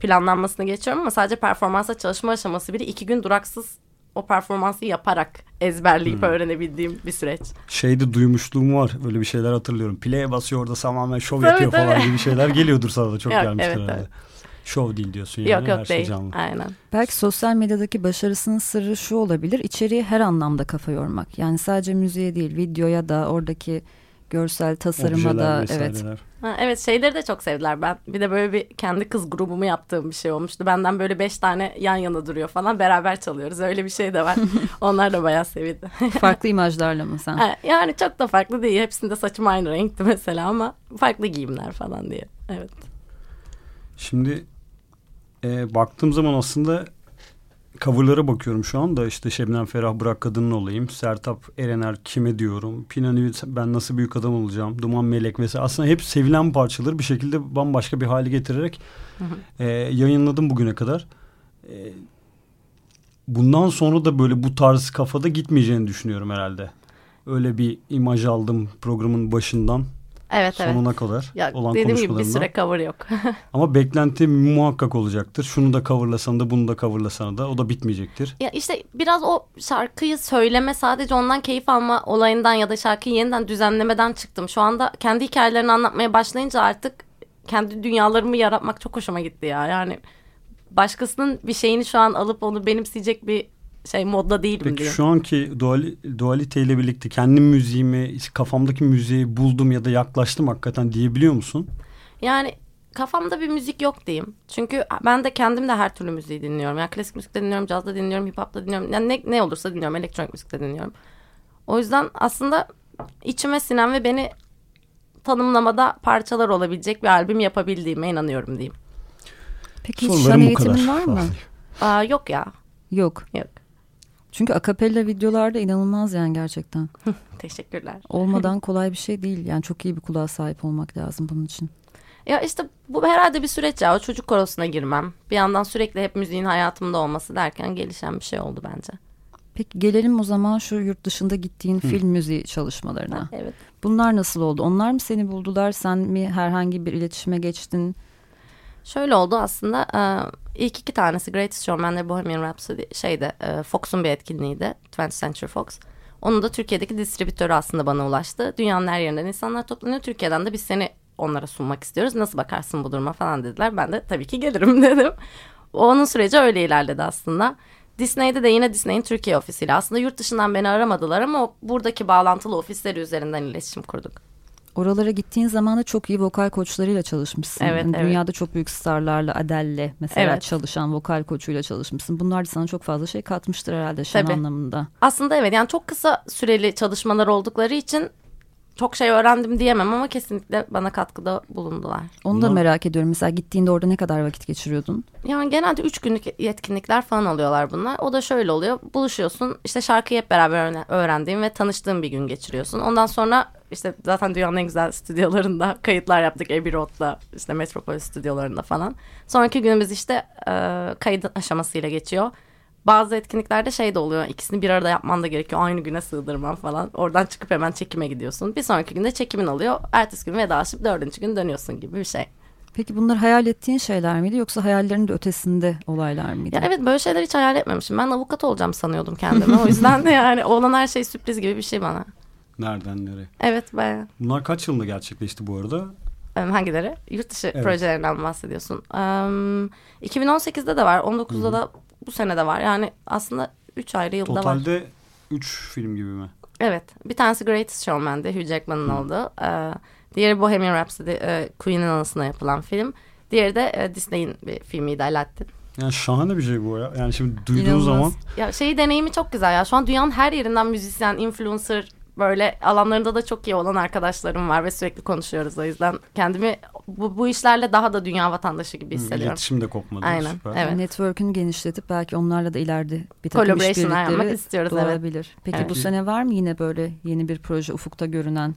planlanmasını geçiyorum ama sadece performansa çalışma aşaması bile iki gün duraksız o performansı yaparak ezberleyip öğrenebildiğim bir süreç. Şeyde duymuşluğum var. Böyle bir şeyler hatırlıyorum. Play'e basıyor orada tamamen şov Tabii, yapıyor falan tabii. gibi şeyler geliyordur sana da çok Yok, gelmiştir evet, herhalde. evet. Şov değil diyorsun yani. yok yok her şey değil. canlı. Aynen. Belki sosyal medyadaki başarısının sırrı şu olabilir. İçeriği her anlamda kafa yormak. Yani sadece müziğe değil videoya da oradaki görsel tasarıma Objeler da evet. vesaireler. Ha, evet şeyleri de çok sevdiler. Ben bir de böyle bir kendi kız grubumu yaptığım bir şey olmuştu. Benden böyle beş tane yan yana duruyor falan. Beraber çalıyoruz. Öyle bir şey de var. Onlar da bayağı sevildi. Farklı imajlarla mı sen? Ha, yani çok da farklı değil. Hepsinde saçım aynı renkti mesela ama farklı giyimler falan diye. Evet. Şimdi e, baktığım zaman aslında coverlara bakıyorum şu anda. işte Şebnem Ferah Bırak Kadının Olayım. Sertap Erener Kime Diyorum. Pinani Ben Nasıl Büyük Adam Olacağım. Duman Melek mesela. Aslında hep sevilen parçaları bir şekilde bambaşka bir hale getirerek e, yayınladım bugüne kadar. E, bundan sonra da böyle bu tarz kafada gitmeyeceğini düşünüyorum herhalde. Öyle bir imaj aldım programın başından Evet sonuna evet. kadar Ya, olan dediğim gibi bir süre cover yok. Ama beklenti muhakkak olacaktır. Şunu da coverlasan da bunu da coverlasan da o da bitmeyecektir. ya işte biraz o şarkıyı söyleme sadece ondan keyif alma olayından ya da şarkıyı yeniden düzenlemeden çıktım. Şu anda kendi hikayelerini anlatmaya başlayınca artık kendi dünyalarımı yaratmak çok hoşuma gitti ya. Yani başkasının bir şeyini şu an alıp onu benimseyecek bir şey modda değilim Peki diye. şu anki duali, dualite ile birlikte kendi müziğimi, kafamdaki müziği buldum ya da yaklaştım hakikaten diyebiliyor musun? Yani kafamda bir müzik yok diyeyim. Çünkü ben de kendim de her türlü müziği dinliyorum. Yani klasik müzikte dinliyorum, cazda dinliyorum, hip hop'ta dinliyorum. Yani ne, ne olursa dinliyorum, elektronik müzikte dinliyorum. O yüzden aslında içime sinen ve beni tanımlamada parçalar olabilecek bir albüm yapabildiğime inanıyorum diyeyim. Peki hiç Sorularım şan eğitimin var mı? Aa, yok ya, Yok. yok. Çünkü akapella videolarda inanılmaz yani gerçekten. Teşekkürler. Olmadan kolay bir şey değil. Yani çok iyi bir kulağa sahip olmak lazım bunun için. Ya işte bu herhalde bir süreç ya. O çocuk korosuna girmem. Bir yandan sürekli hep müziğin hayatımda olması derken gelişen bir şey oldu bence. Peki gelelim o zaman şu yurt dışında gittiğin film müziği çalışmalarına. Evet. Bunlar nasıl oldu? Onlar mı seni buldular? Sen mi herhangi bir iletişime geçtin? Şöyle oldu aslında e, ilk iki tanesi Greatest Showman ve Bohemian Rhapsody şeyde Fox'un bir etkinliğiydi 20th Century Fox. Onun da Türkiye'deki distribütörü aslında bana ulaştı. Dünyanın her yerinden insanlar toplanıyor. Türkiye'den de biz seni onlara sunmak istiyoruz. Nasıl bakarsın bu duruma falan dediler. Ben de tabii ki gelirim dedim. Onun süreci öyle ilerledi aslında. Disney'de de yine Disney'in Türkiye ofisiyle aslında yurt dışından beni aramadılar ama buradaki bağlantılı ofisleri üzerinden iletişim kurduk. Oralara gittiğin zaman da çok iyi vokal koçlarıyla çalışmışsın. Evet, Yani evet. Dünyada çok büyük starlarla, Adele'le mesela Evet. çalışan vokal koçuyla çalışmışsın. Bunlar da sana çok fazla şey katmıştır herhalde şan Tabii. anlamında. Aslında evet yani çok kısa süreli çalışmalar oldukları için çok şey öğrendim diyemem ama kesinlikle bana katkıda bulundular. Onu da merak ediyorum. Mesela gittiğinde orada ne kadar vakit geçiriyordun? Yani genelde üç günlük yetkinlikler falan oluyorlar bunlar. O da şöyle oluyor. Buluşuyorsun işte şarkıyı hep beraber öğren- öğrendiğin ve tanıştığın bir gün geçiriyorsun. Ondan sonra işte zaten dünyanın en güzel stüdyolarında kayıtlar yaptık. Abbey Road'da işte Metropolis stüdyolarında falan. Sonraki günümüz işte e, kayıt aşamasıyla geçiyor. Bazı etkinliklerde şey de oluyor. ikisini bir arada yapman da gerekiyor. Aynı güne sığdırman falan. Oradan çıkıp hemen çekime gidiyorsun. Bir sonraki günde çekimin oluyor. Ertesi gün vedalaşıp dördüncü gün dönüyorsun gibi bir şey. Peki bunlar hayal ettiğin şeyler miydi yoksa hayallerin de ötesinde olaylar mıydı? Ya evet böyle şeyler hiç hayal etmemişim. Ben avukat olacağım sanıyordum kendimi. O yüzden de yani olan her şey sürpriz gibi bir şey bana. Nereden nereye? Evet bayağı. Bunlar kaç yılında gerçekleşti bu arada? Hangileri? Yurt dışı Evet. projelerinden bahsediyorsun. Em, 2018'de de var. 19'da da bu sene de var. Yani aslında 3 ayrı yılda var. Totalde 3 film gibi mi? Evet. Bir tanesi Greatest Showman'di. Hugh Jackman'ın olduğu. Ee, diğeri Bohemian Rhapsody. E, Queen'in anısına yapılan film. Diğeri de e, Disney'in bir filmiydi Aladdin. Yani şahane bir şey bu ya. Yani şimdi duyduğun İnanılmaz. zaman Ya şey deneyimi çok güzel ya. Şu an dünyanın her yerinden müzisyen, influencer böyle alanlarında da çok iyi olan arkadaşlarım var ve sürekli konuşuyoruz o yüzden kendimi bu, bu işlerle daha da dünya vatandaşı gibi hissediyorum. iletişim de kopmadı. Aynen, Süper. evet. Network'ünü genişletip belki onlarla da ileride bir takım Collaboration'lar yapmak işbirlikleri istiyoruz evet. doğabilir. Peki Evet. bu sene var mı yine böyle yeni bir proje ufukta görünen?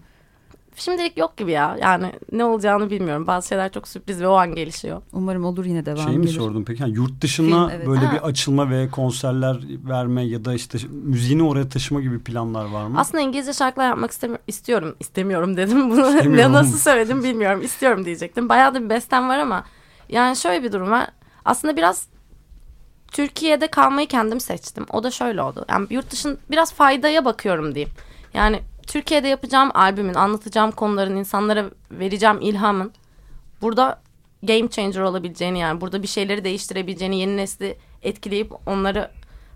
Şimdilik yok gibi ya. Yani ne olacağını bilmiyorum. Bazı şeyler çok sürpriz ve o an gelişiyor. Umarım olur yine devam Şey mi gelir. sordum peki? Yani yurt dışına Film, evet. böyle Ha. bir açılma ve konserler verme ya da işte müziğini oraya taşıma gibi planlar var mı? Aslında İngilizce şarkılar yapmak istemiyorum. İstiyorum. İstemiyorum dedim. Bunu İstemiyorum. ne nasıl söyledim bilmiyorum. İstiyorum diyecektim. Bayağı da bir bestem var ama yani şöyle bir durum var. Aslında biraz Türkiye'de kalmayı kendim seçtim. O da şöyle oldu. Yani yurt dışın biraz faydaya bakıyorum diyeyim. Yani Türkiye'de yapacağım albümün, anlatacağım konuların, insanlara vereceğim ilhamın burada game changer olabileceğini yani burada bir şeyleri değiştirebileceğini, yeni nesli etkileyip onları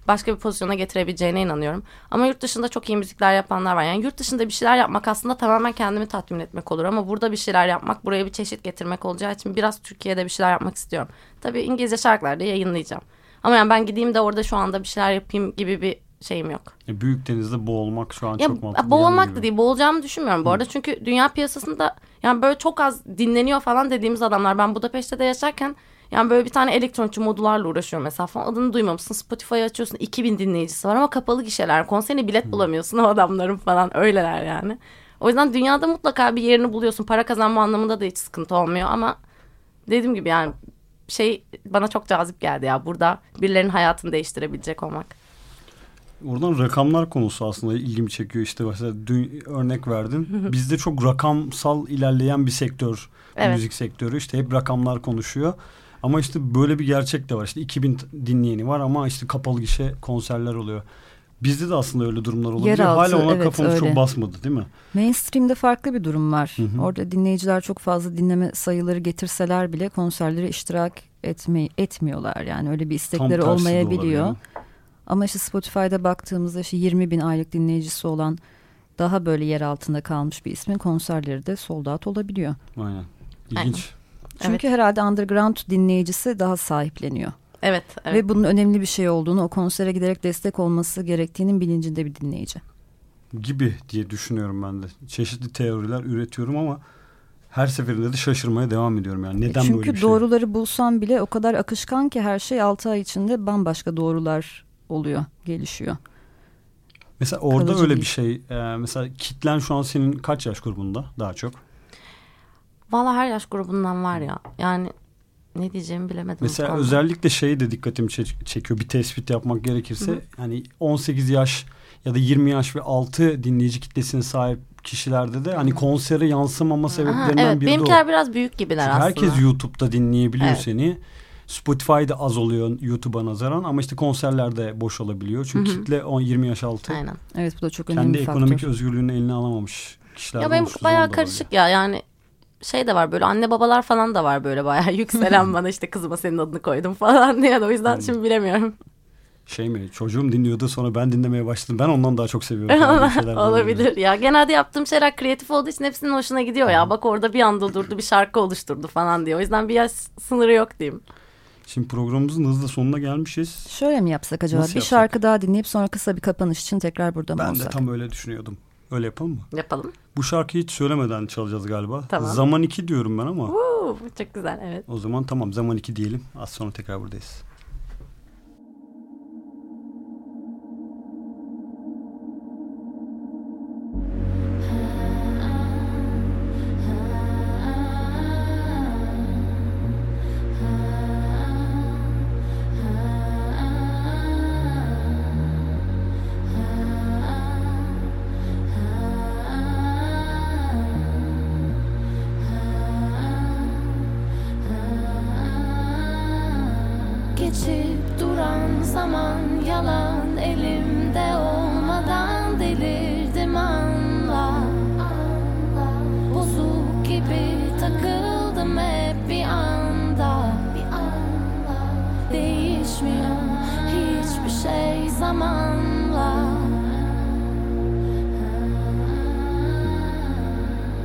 başka bir pozisyona getirebileceğine inanıyorum. Ama yurt dışında çok iyi müzikler yapanlar var. Yani yurt dışında bir şeyler yapmak aslında tamamen kendimi tatmin etmek olur. Ama burada bir şeyler yapmak buraya bir çeşit getirmek olacağı için biraz Türkiye'de bir şeyler yapmak istiyorum. Tabii İngilizce şarkılar da yayınlayacağım. Ama yani ben gideyim de orada şu anda bir şeyler yapayım gibi bir şeyim yok. E, büyük denizde boğulmak şu an Ya çok mantıklı. boğulmak da gibi. değil. Boğulacağımı düşünmüyorum bu arada. Çünkü dünya piyasasında yani böyle çok az dinleniyor falan dediğimiz adamlar. Ben Budapeşte'de yaşarken yani böyle bir tane elektronikçi modularla uğraşıyor mesela falan. Adını duymamışsın. Spotify'ı açıyorsun. 2000 dinleyicisi var ama kapalı gişeler. Konserine bilet bulamıyorsun o adamların falan. Öyleler yani. O yüzden dünyada mutlaka bir yerini buluyorsun. Para kazanma anlamında da hiç sıkıntı olmuyor ama dediğim gibi yani şey bana çok cazip geldi ya. Burada birilerinin hayatını değiştirebilecek olmak. Oradan rakamlar konusu aslında ilgimi çekiyor. İşte mesela dün örnek verdin. Bizde çok rakamsal ilerleyen bir sektör. Evet. Müzik sektörü. İşte hep rakamlar konuşuyor. Ama işte böyle bir gerçek de var. İşte 2000 dinleyeni var ama işte kapalı gişe konserler oluyor. Bizde de aslında öyle durumlar olabiliyor. Yeraltı, Hala ona evet, kafamız öyle. çok basmadı değil mi? Mainstream'de farklı bir durum var. Hı hı. Orada dinleyiciler çok fazla dinleme sayıları getirseler bile konserlere iştirak etme, etmiyorlar. Yani öyle bir istekleri olmayabiliyor. olabilir. Ama işte Spotify'da baktığımızda işte 20 bin aylık dinleyicisi olan daha böyle yer altında kalmış bir ismin konserleri de sold out olabiliyor. Aynen. İlginç. Çünkü herhalde underground dinleyicisi daha sahipleniyor. Evet, evet. Ve bunun önemli bir şey olduğunu, o konsere giderek destek olması gerektiğinin bilincinde bir dinleyici. Gibi diye düşünüyorum ben de. Çeşitli teoriler üretiyorum ama her seferinde de şaşırmaya devam ediyorum. Yani neden Çünkü böyle bir şey? doğruları bulsam bile o kadar akışkan ki her şey 6 ay içinde bambaşka doğrular oluyor, gelişiyor. Mesela orada Kalıcı öyle değil. bir şey. e, mesela kitlen şu an senin kaç yaş grubunda daha çok? Valla her yaş grubundan var ya. Yani ne diyeceğimi bilemedim. Mesela konuda. özellikle şey de dikkatimi çe- çekiyor. Bir tespit yapmak gerekirse hani 18 yaş ya da 20 yaş ve altı dinleyici kitlesine sahip kişilerde de hani konsere yansımama Aha, sebeplerinden evet biri de o. benimkiler biraz büyük gibiler Çünkü aslında. herkes YouTube'da dinleyebiliyor Evet. seni. Spotify'da az oluyor YouTube'a nazaran ama işte konserlerde boş olabiliyor. Çünkü Hı hı. kitle 10-20 yaş altı. Aynen. Evet bu da çok önemli Kendi bir ekonomik faktör. özgürlüğünü eline alamamış kişiler Ya benim bayağı karışık ya yani şey de var böyle anne babalar falan da var böyle bayağı yükselen bana işte kızıma senin adını koydum falan diye o yüzden Hmm. şimdi bilemiyorum. Şey mi çocuğum dinliyordu sonra ben dinlemeye başladım. Ben ondan daha çok seviyorum. de Olabilir ya genelde yaptığım şeyler kreatif olduğu için hepsinin hoşuna gidiyor ya bak orada bir anda durdu bir şarkı oluşturdu falan diye o yüzden bir yaş sınırı yok diyeyim. Şimdi programımızın hızla sonuna gelmişiz. Şöyle mi yapsak acaba? Nasıl bir yapsak? şarkı daha dinleyip sonra kısa bir kapanış için tekrar burada mı Ben de olsak? tam öyle düşünüyordum. Öyle yapalım mı? Yapalım. Bu şarkıyı hiç söylemeden çalacağız galiba. Tamam. Zaman 2 diyorum ben ama. Woo, çok güzel evet. O zaman tamam zaman 2 diyelim. Az sonra tekrar buradayız. Geçip duran zaman yalan elimde olmadan delirdim anla. Bozuk gibi takıldım hep bir anda. Değişmiyor hiçbir şey zamanla.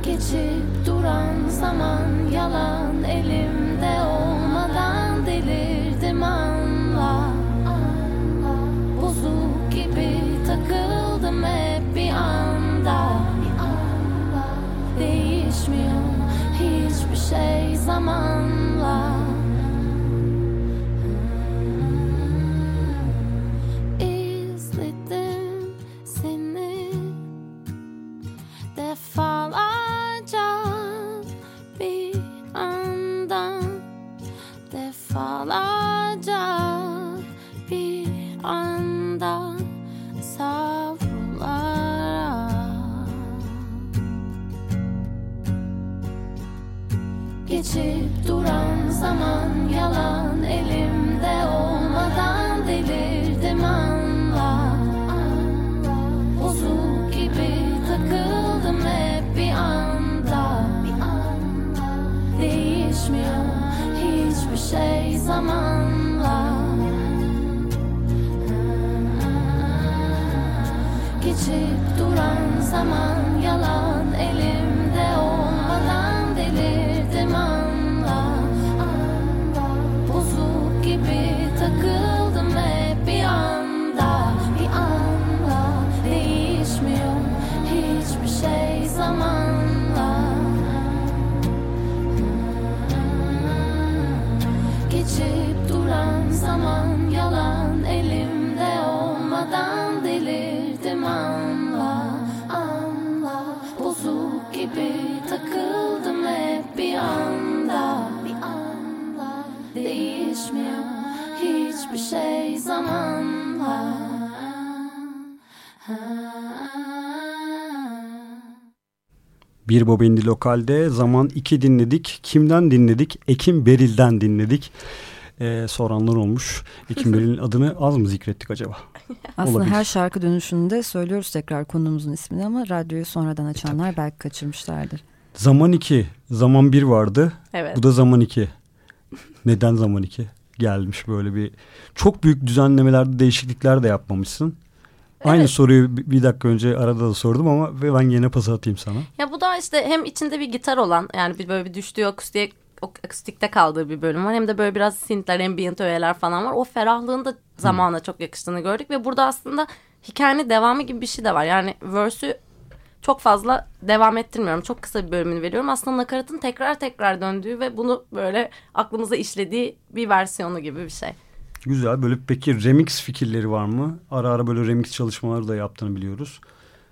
Geçip duran zaman yalan elimde zaman yalan elimde olmadan delirdim anla. Bozuk gibi takıldım hep bir anda. Değişmiyor zamanla. Geçip duran zaman yalan elimde Bir Bobindi Lokal'de zaman 2 dinledik. Kimden dinledik? Ekim Beril'den dinledik. Ee, soranlar olmuş. Ekim Beril'in adını az mı zikrettik acaba? Aslında Olabilir. her şarkı dönüşünde söylüyoruz tekrar konumuzun ismini ama radyoyu sonradan açanlar belki kaçırmışlardır. Zaman 2. Zaman 1 vardı. Evet. Bu da zaman 2. Neden zaman 2? Gelmiş böyle bir çok büyük düzenlemelerde değişiklikler de yapmamışsın. Aynı Evet. soruyu bir dakika önce arada da sordum ama ben yine pas atayım sana. Ya bu da işte hem içinde bir gitar olan yani bir böyle bir düştüğü akustiğe akustikte kaldığı bir bölüm var. Hem de böyle biraz synthler, ambient öğeler falan var. O ferahlığın da zamana çok yakıştığını gördük ve burada aslında hikayenin devamı gibi bir şey de var. Yani verse'ü çok fazla devam ettirmiyorum. Çok kısa bir bölümünü veriyorum. Aslında nakaratın tekrar tekrar döndüğü ve bunu böyle aklımıza işlediği bir versiyonu gibi bir şey. Güzel. Böyle peki remix fikirleri var mı? Ara ara böyle remix çalışmaları da yaptığını biliyoruz.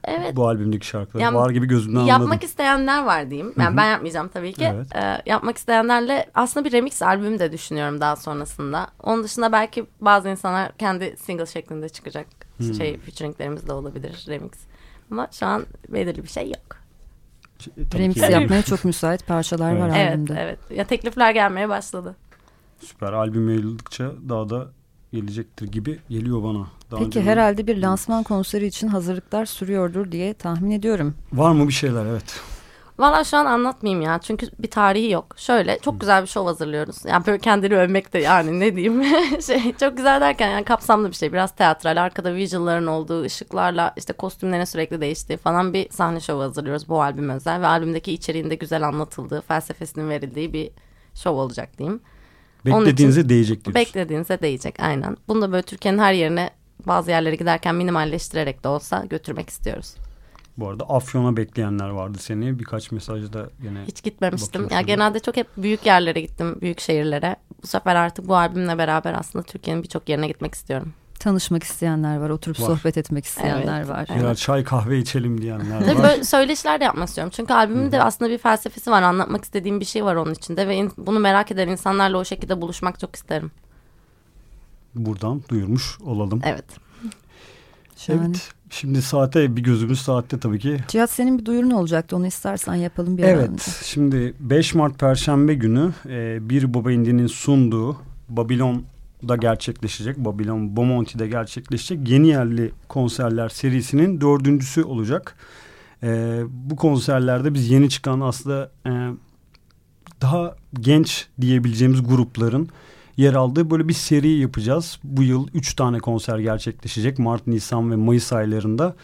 Evet. Bu albümdeki şarkılar Yani var gibi gözünden Yapmak anladım. isteyenler var diyeyim. Yani ben yapmayacağım tabii ki. Evet. Ee, yapmak isteyenlerle aslında bir remix albüm de düşünüyorum daha sonrasında. Onun dışında belki bazı insanlar kendi single şeklinde çıkacak Hmm. şey featuringlerimiz de olabilir remix. Ama şu an belirli bir şey yok. Tabii Remix ki. yapmaya çok müsait parçalar var Evet, albümde. evet. Ya teklifler gelmeye başladı. Süper. Albüm yayıldıkça daha da gelecektir gibi geliyor bana. Daha Peki herhalde bir lansman konseri için hazırlıklar sürüyordur diye tahmin ediyorum. Var mı bir şeyler? Evet. Valla şu an anlatmayayım ya. Çünkü bir tarihi yok. Şöyle çok güzel bir şov hazırlıyoruz. Yani böyle kendini övmek de yani ne diyeyim. şey çok güzel derken yani kapsamlı bir şey. Biraz teatral. Arkada visual'ların olduğu, ışıklarla işte kostümlerin sürekli değiştiği falan bir sahne şovu hazırlıyoruz bu albüm özel. Ve albümdeki içeriğinde güzel anlatıldığı, felsefesinin verildiği bir şov olacak diyeyim. Beklediğinize değecek diyorsun. Beklediğinize değecek aynen. Bunu da böyle Türkiye'nin her yerine bazı yerlere giderken minimalleştirerek de olsa götürmek istiyoruz. Bu arada Afyon'a bekleyenler vardı seni. Birkaç mesajda gene Hiç gitmemiştim. Ya genelde çok hep büyük yerlere gittim, büyük şehirlere. Bu sefer artık bu albümle beraber aslında Türkiye'nin birçok yerine gitmek istiyorum. Tanışmak isteyenler var, oturup Var. sohbet etmek isteyenler Evet. var. Evet. birer çay kahve içelim diyenler Tabii var. böyle söyleşiler de yapmak istiyorum. Çünkü albümün de aslında bir felsefesi var. Anlatmak istediğim bir şey var onun içinde. Ve in- bunu merak eden insanlarla o şekilde buluşmak çok isterim. Buradan duyurmuş olalım. Evet. Şahane. Evet. Şimdi saate bir gözümüz saatte tabii ki. Cihat senin bir duyurun olacaktı onu istersen yapalım bir an önce. Evet. Şimdi 5 Mart Perşembe günü e, bir Baba Indi'nin sunduğu Babilon'da gerçekleşecek. Babilon Bomonti'de gerçekleşecek. Yeni yerli konserler serisinin dördüncüsü olacak. E, bu konserlerde biz yeni çıkan aslında e, daha genç diyebileceğimiz grupların yer aldığı böyle bir seri yapacağız. Bu yıl 3 tane konser gerçekleşecek. Mart, Nisan ve Mayıs aylarında.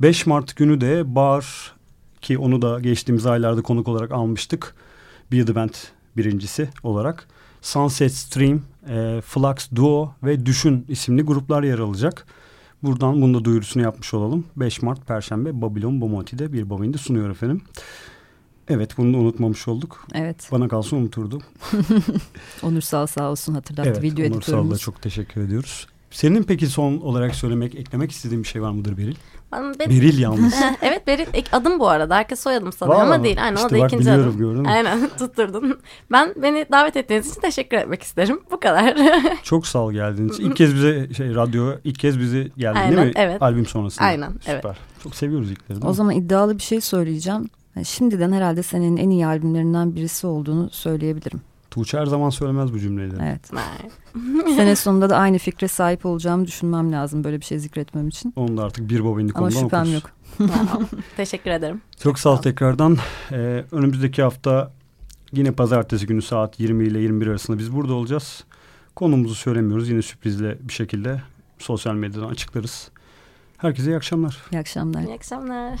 5 Mart günü de Bar ki onu da geçtiğimiz aylarda konuk olarak almıştık. Be The Band birincisi olarak. Sunset Stream, e, Flux Duo ve Düşün isimli gruplar yer alacak. Buradan bunu da duyurusunu yapmış olalım. 5 Mart Perşembe Babylon Bomonti'de bir Babin'de sunuyor efendim. Evet bunu da unutmamış olduk. Evet. Bana kalsın unuturdum. Onur Sağ olsun hatırlattı evet video editörümüz. çok teşekkür ediyoruz. Senin peki son olarak söylemek, eklemek istediğin bir şey var mıdır Beril? Ben, Beril yalnız. evet Beril ek- adım bu arada. Herkes soyadım sanıyor Vallahi ama değil. Aynen İşte o da bak ikinci biliyorum, adım. gördün mü? Aynen tutturdun. Ben beni davet ettiğiniz için teşekkür etmek isterim. Bu kadar. Çok sağ ol geldiğin için. İlk kez bize şey radyo ilk kez bize geldin Aynen, değil mi? evet. Albüm sonrasında. Aynen, Süper. evet. Çok seviyoruz ilkleri. O zaman iddialı bir şey söyleyeceğim. Şimdiden herhalde senin en iyi albümlerinden birisi olduğunu söyleyebilirim. Tuğçe her zaman söylemez bu cümleleri. Evet. Sene sonunda da aynı fikre sahip olacağımı düşünmem lazım böyle bir şey zikretmem için. Onu da artık bir bobinlik Ama ondan şüphem okuruz. yok. Teşekkür ederim. Çok sağ ol tekrardan. Ee, önümüzdeki hafta yine pazartesi günü saat 20 ile 21 arasında biz burada olacağız. Konumuzu söylemiyoruz. Yine sürprizle bir şekilde sosyal medyadan açıklarız. Herkese iyi akşamlar. İyi akşamlar. İyi akşamlar.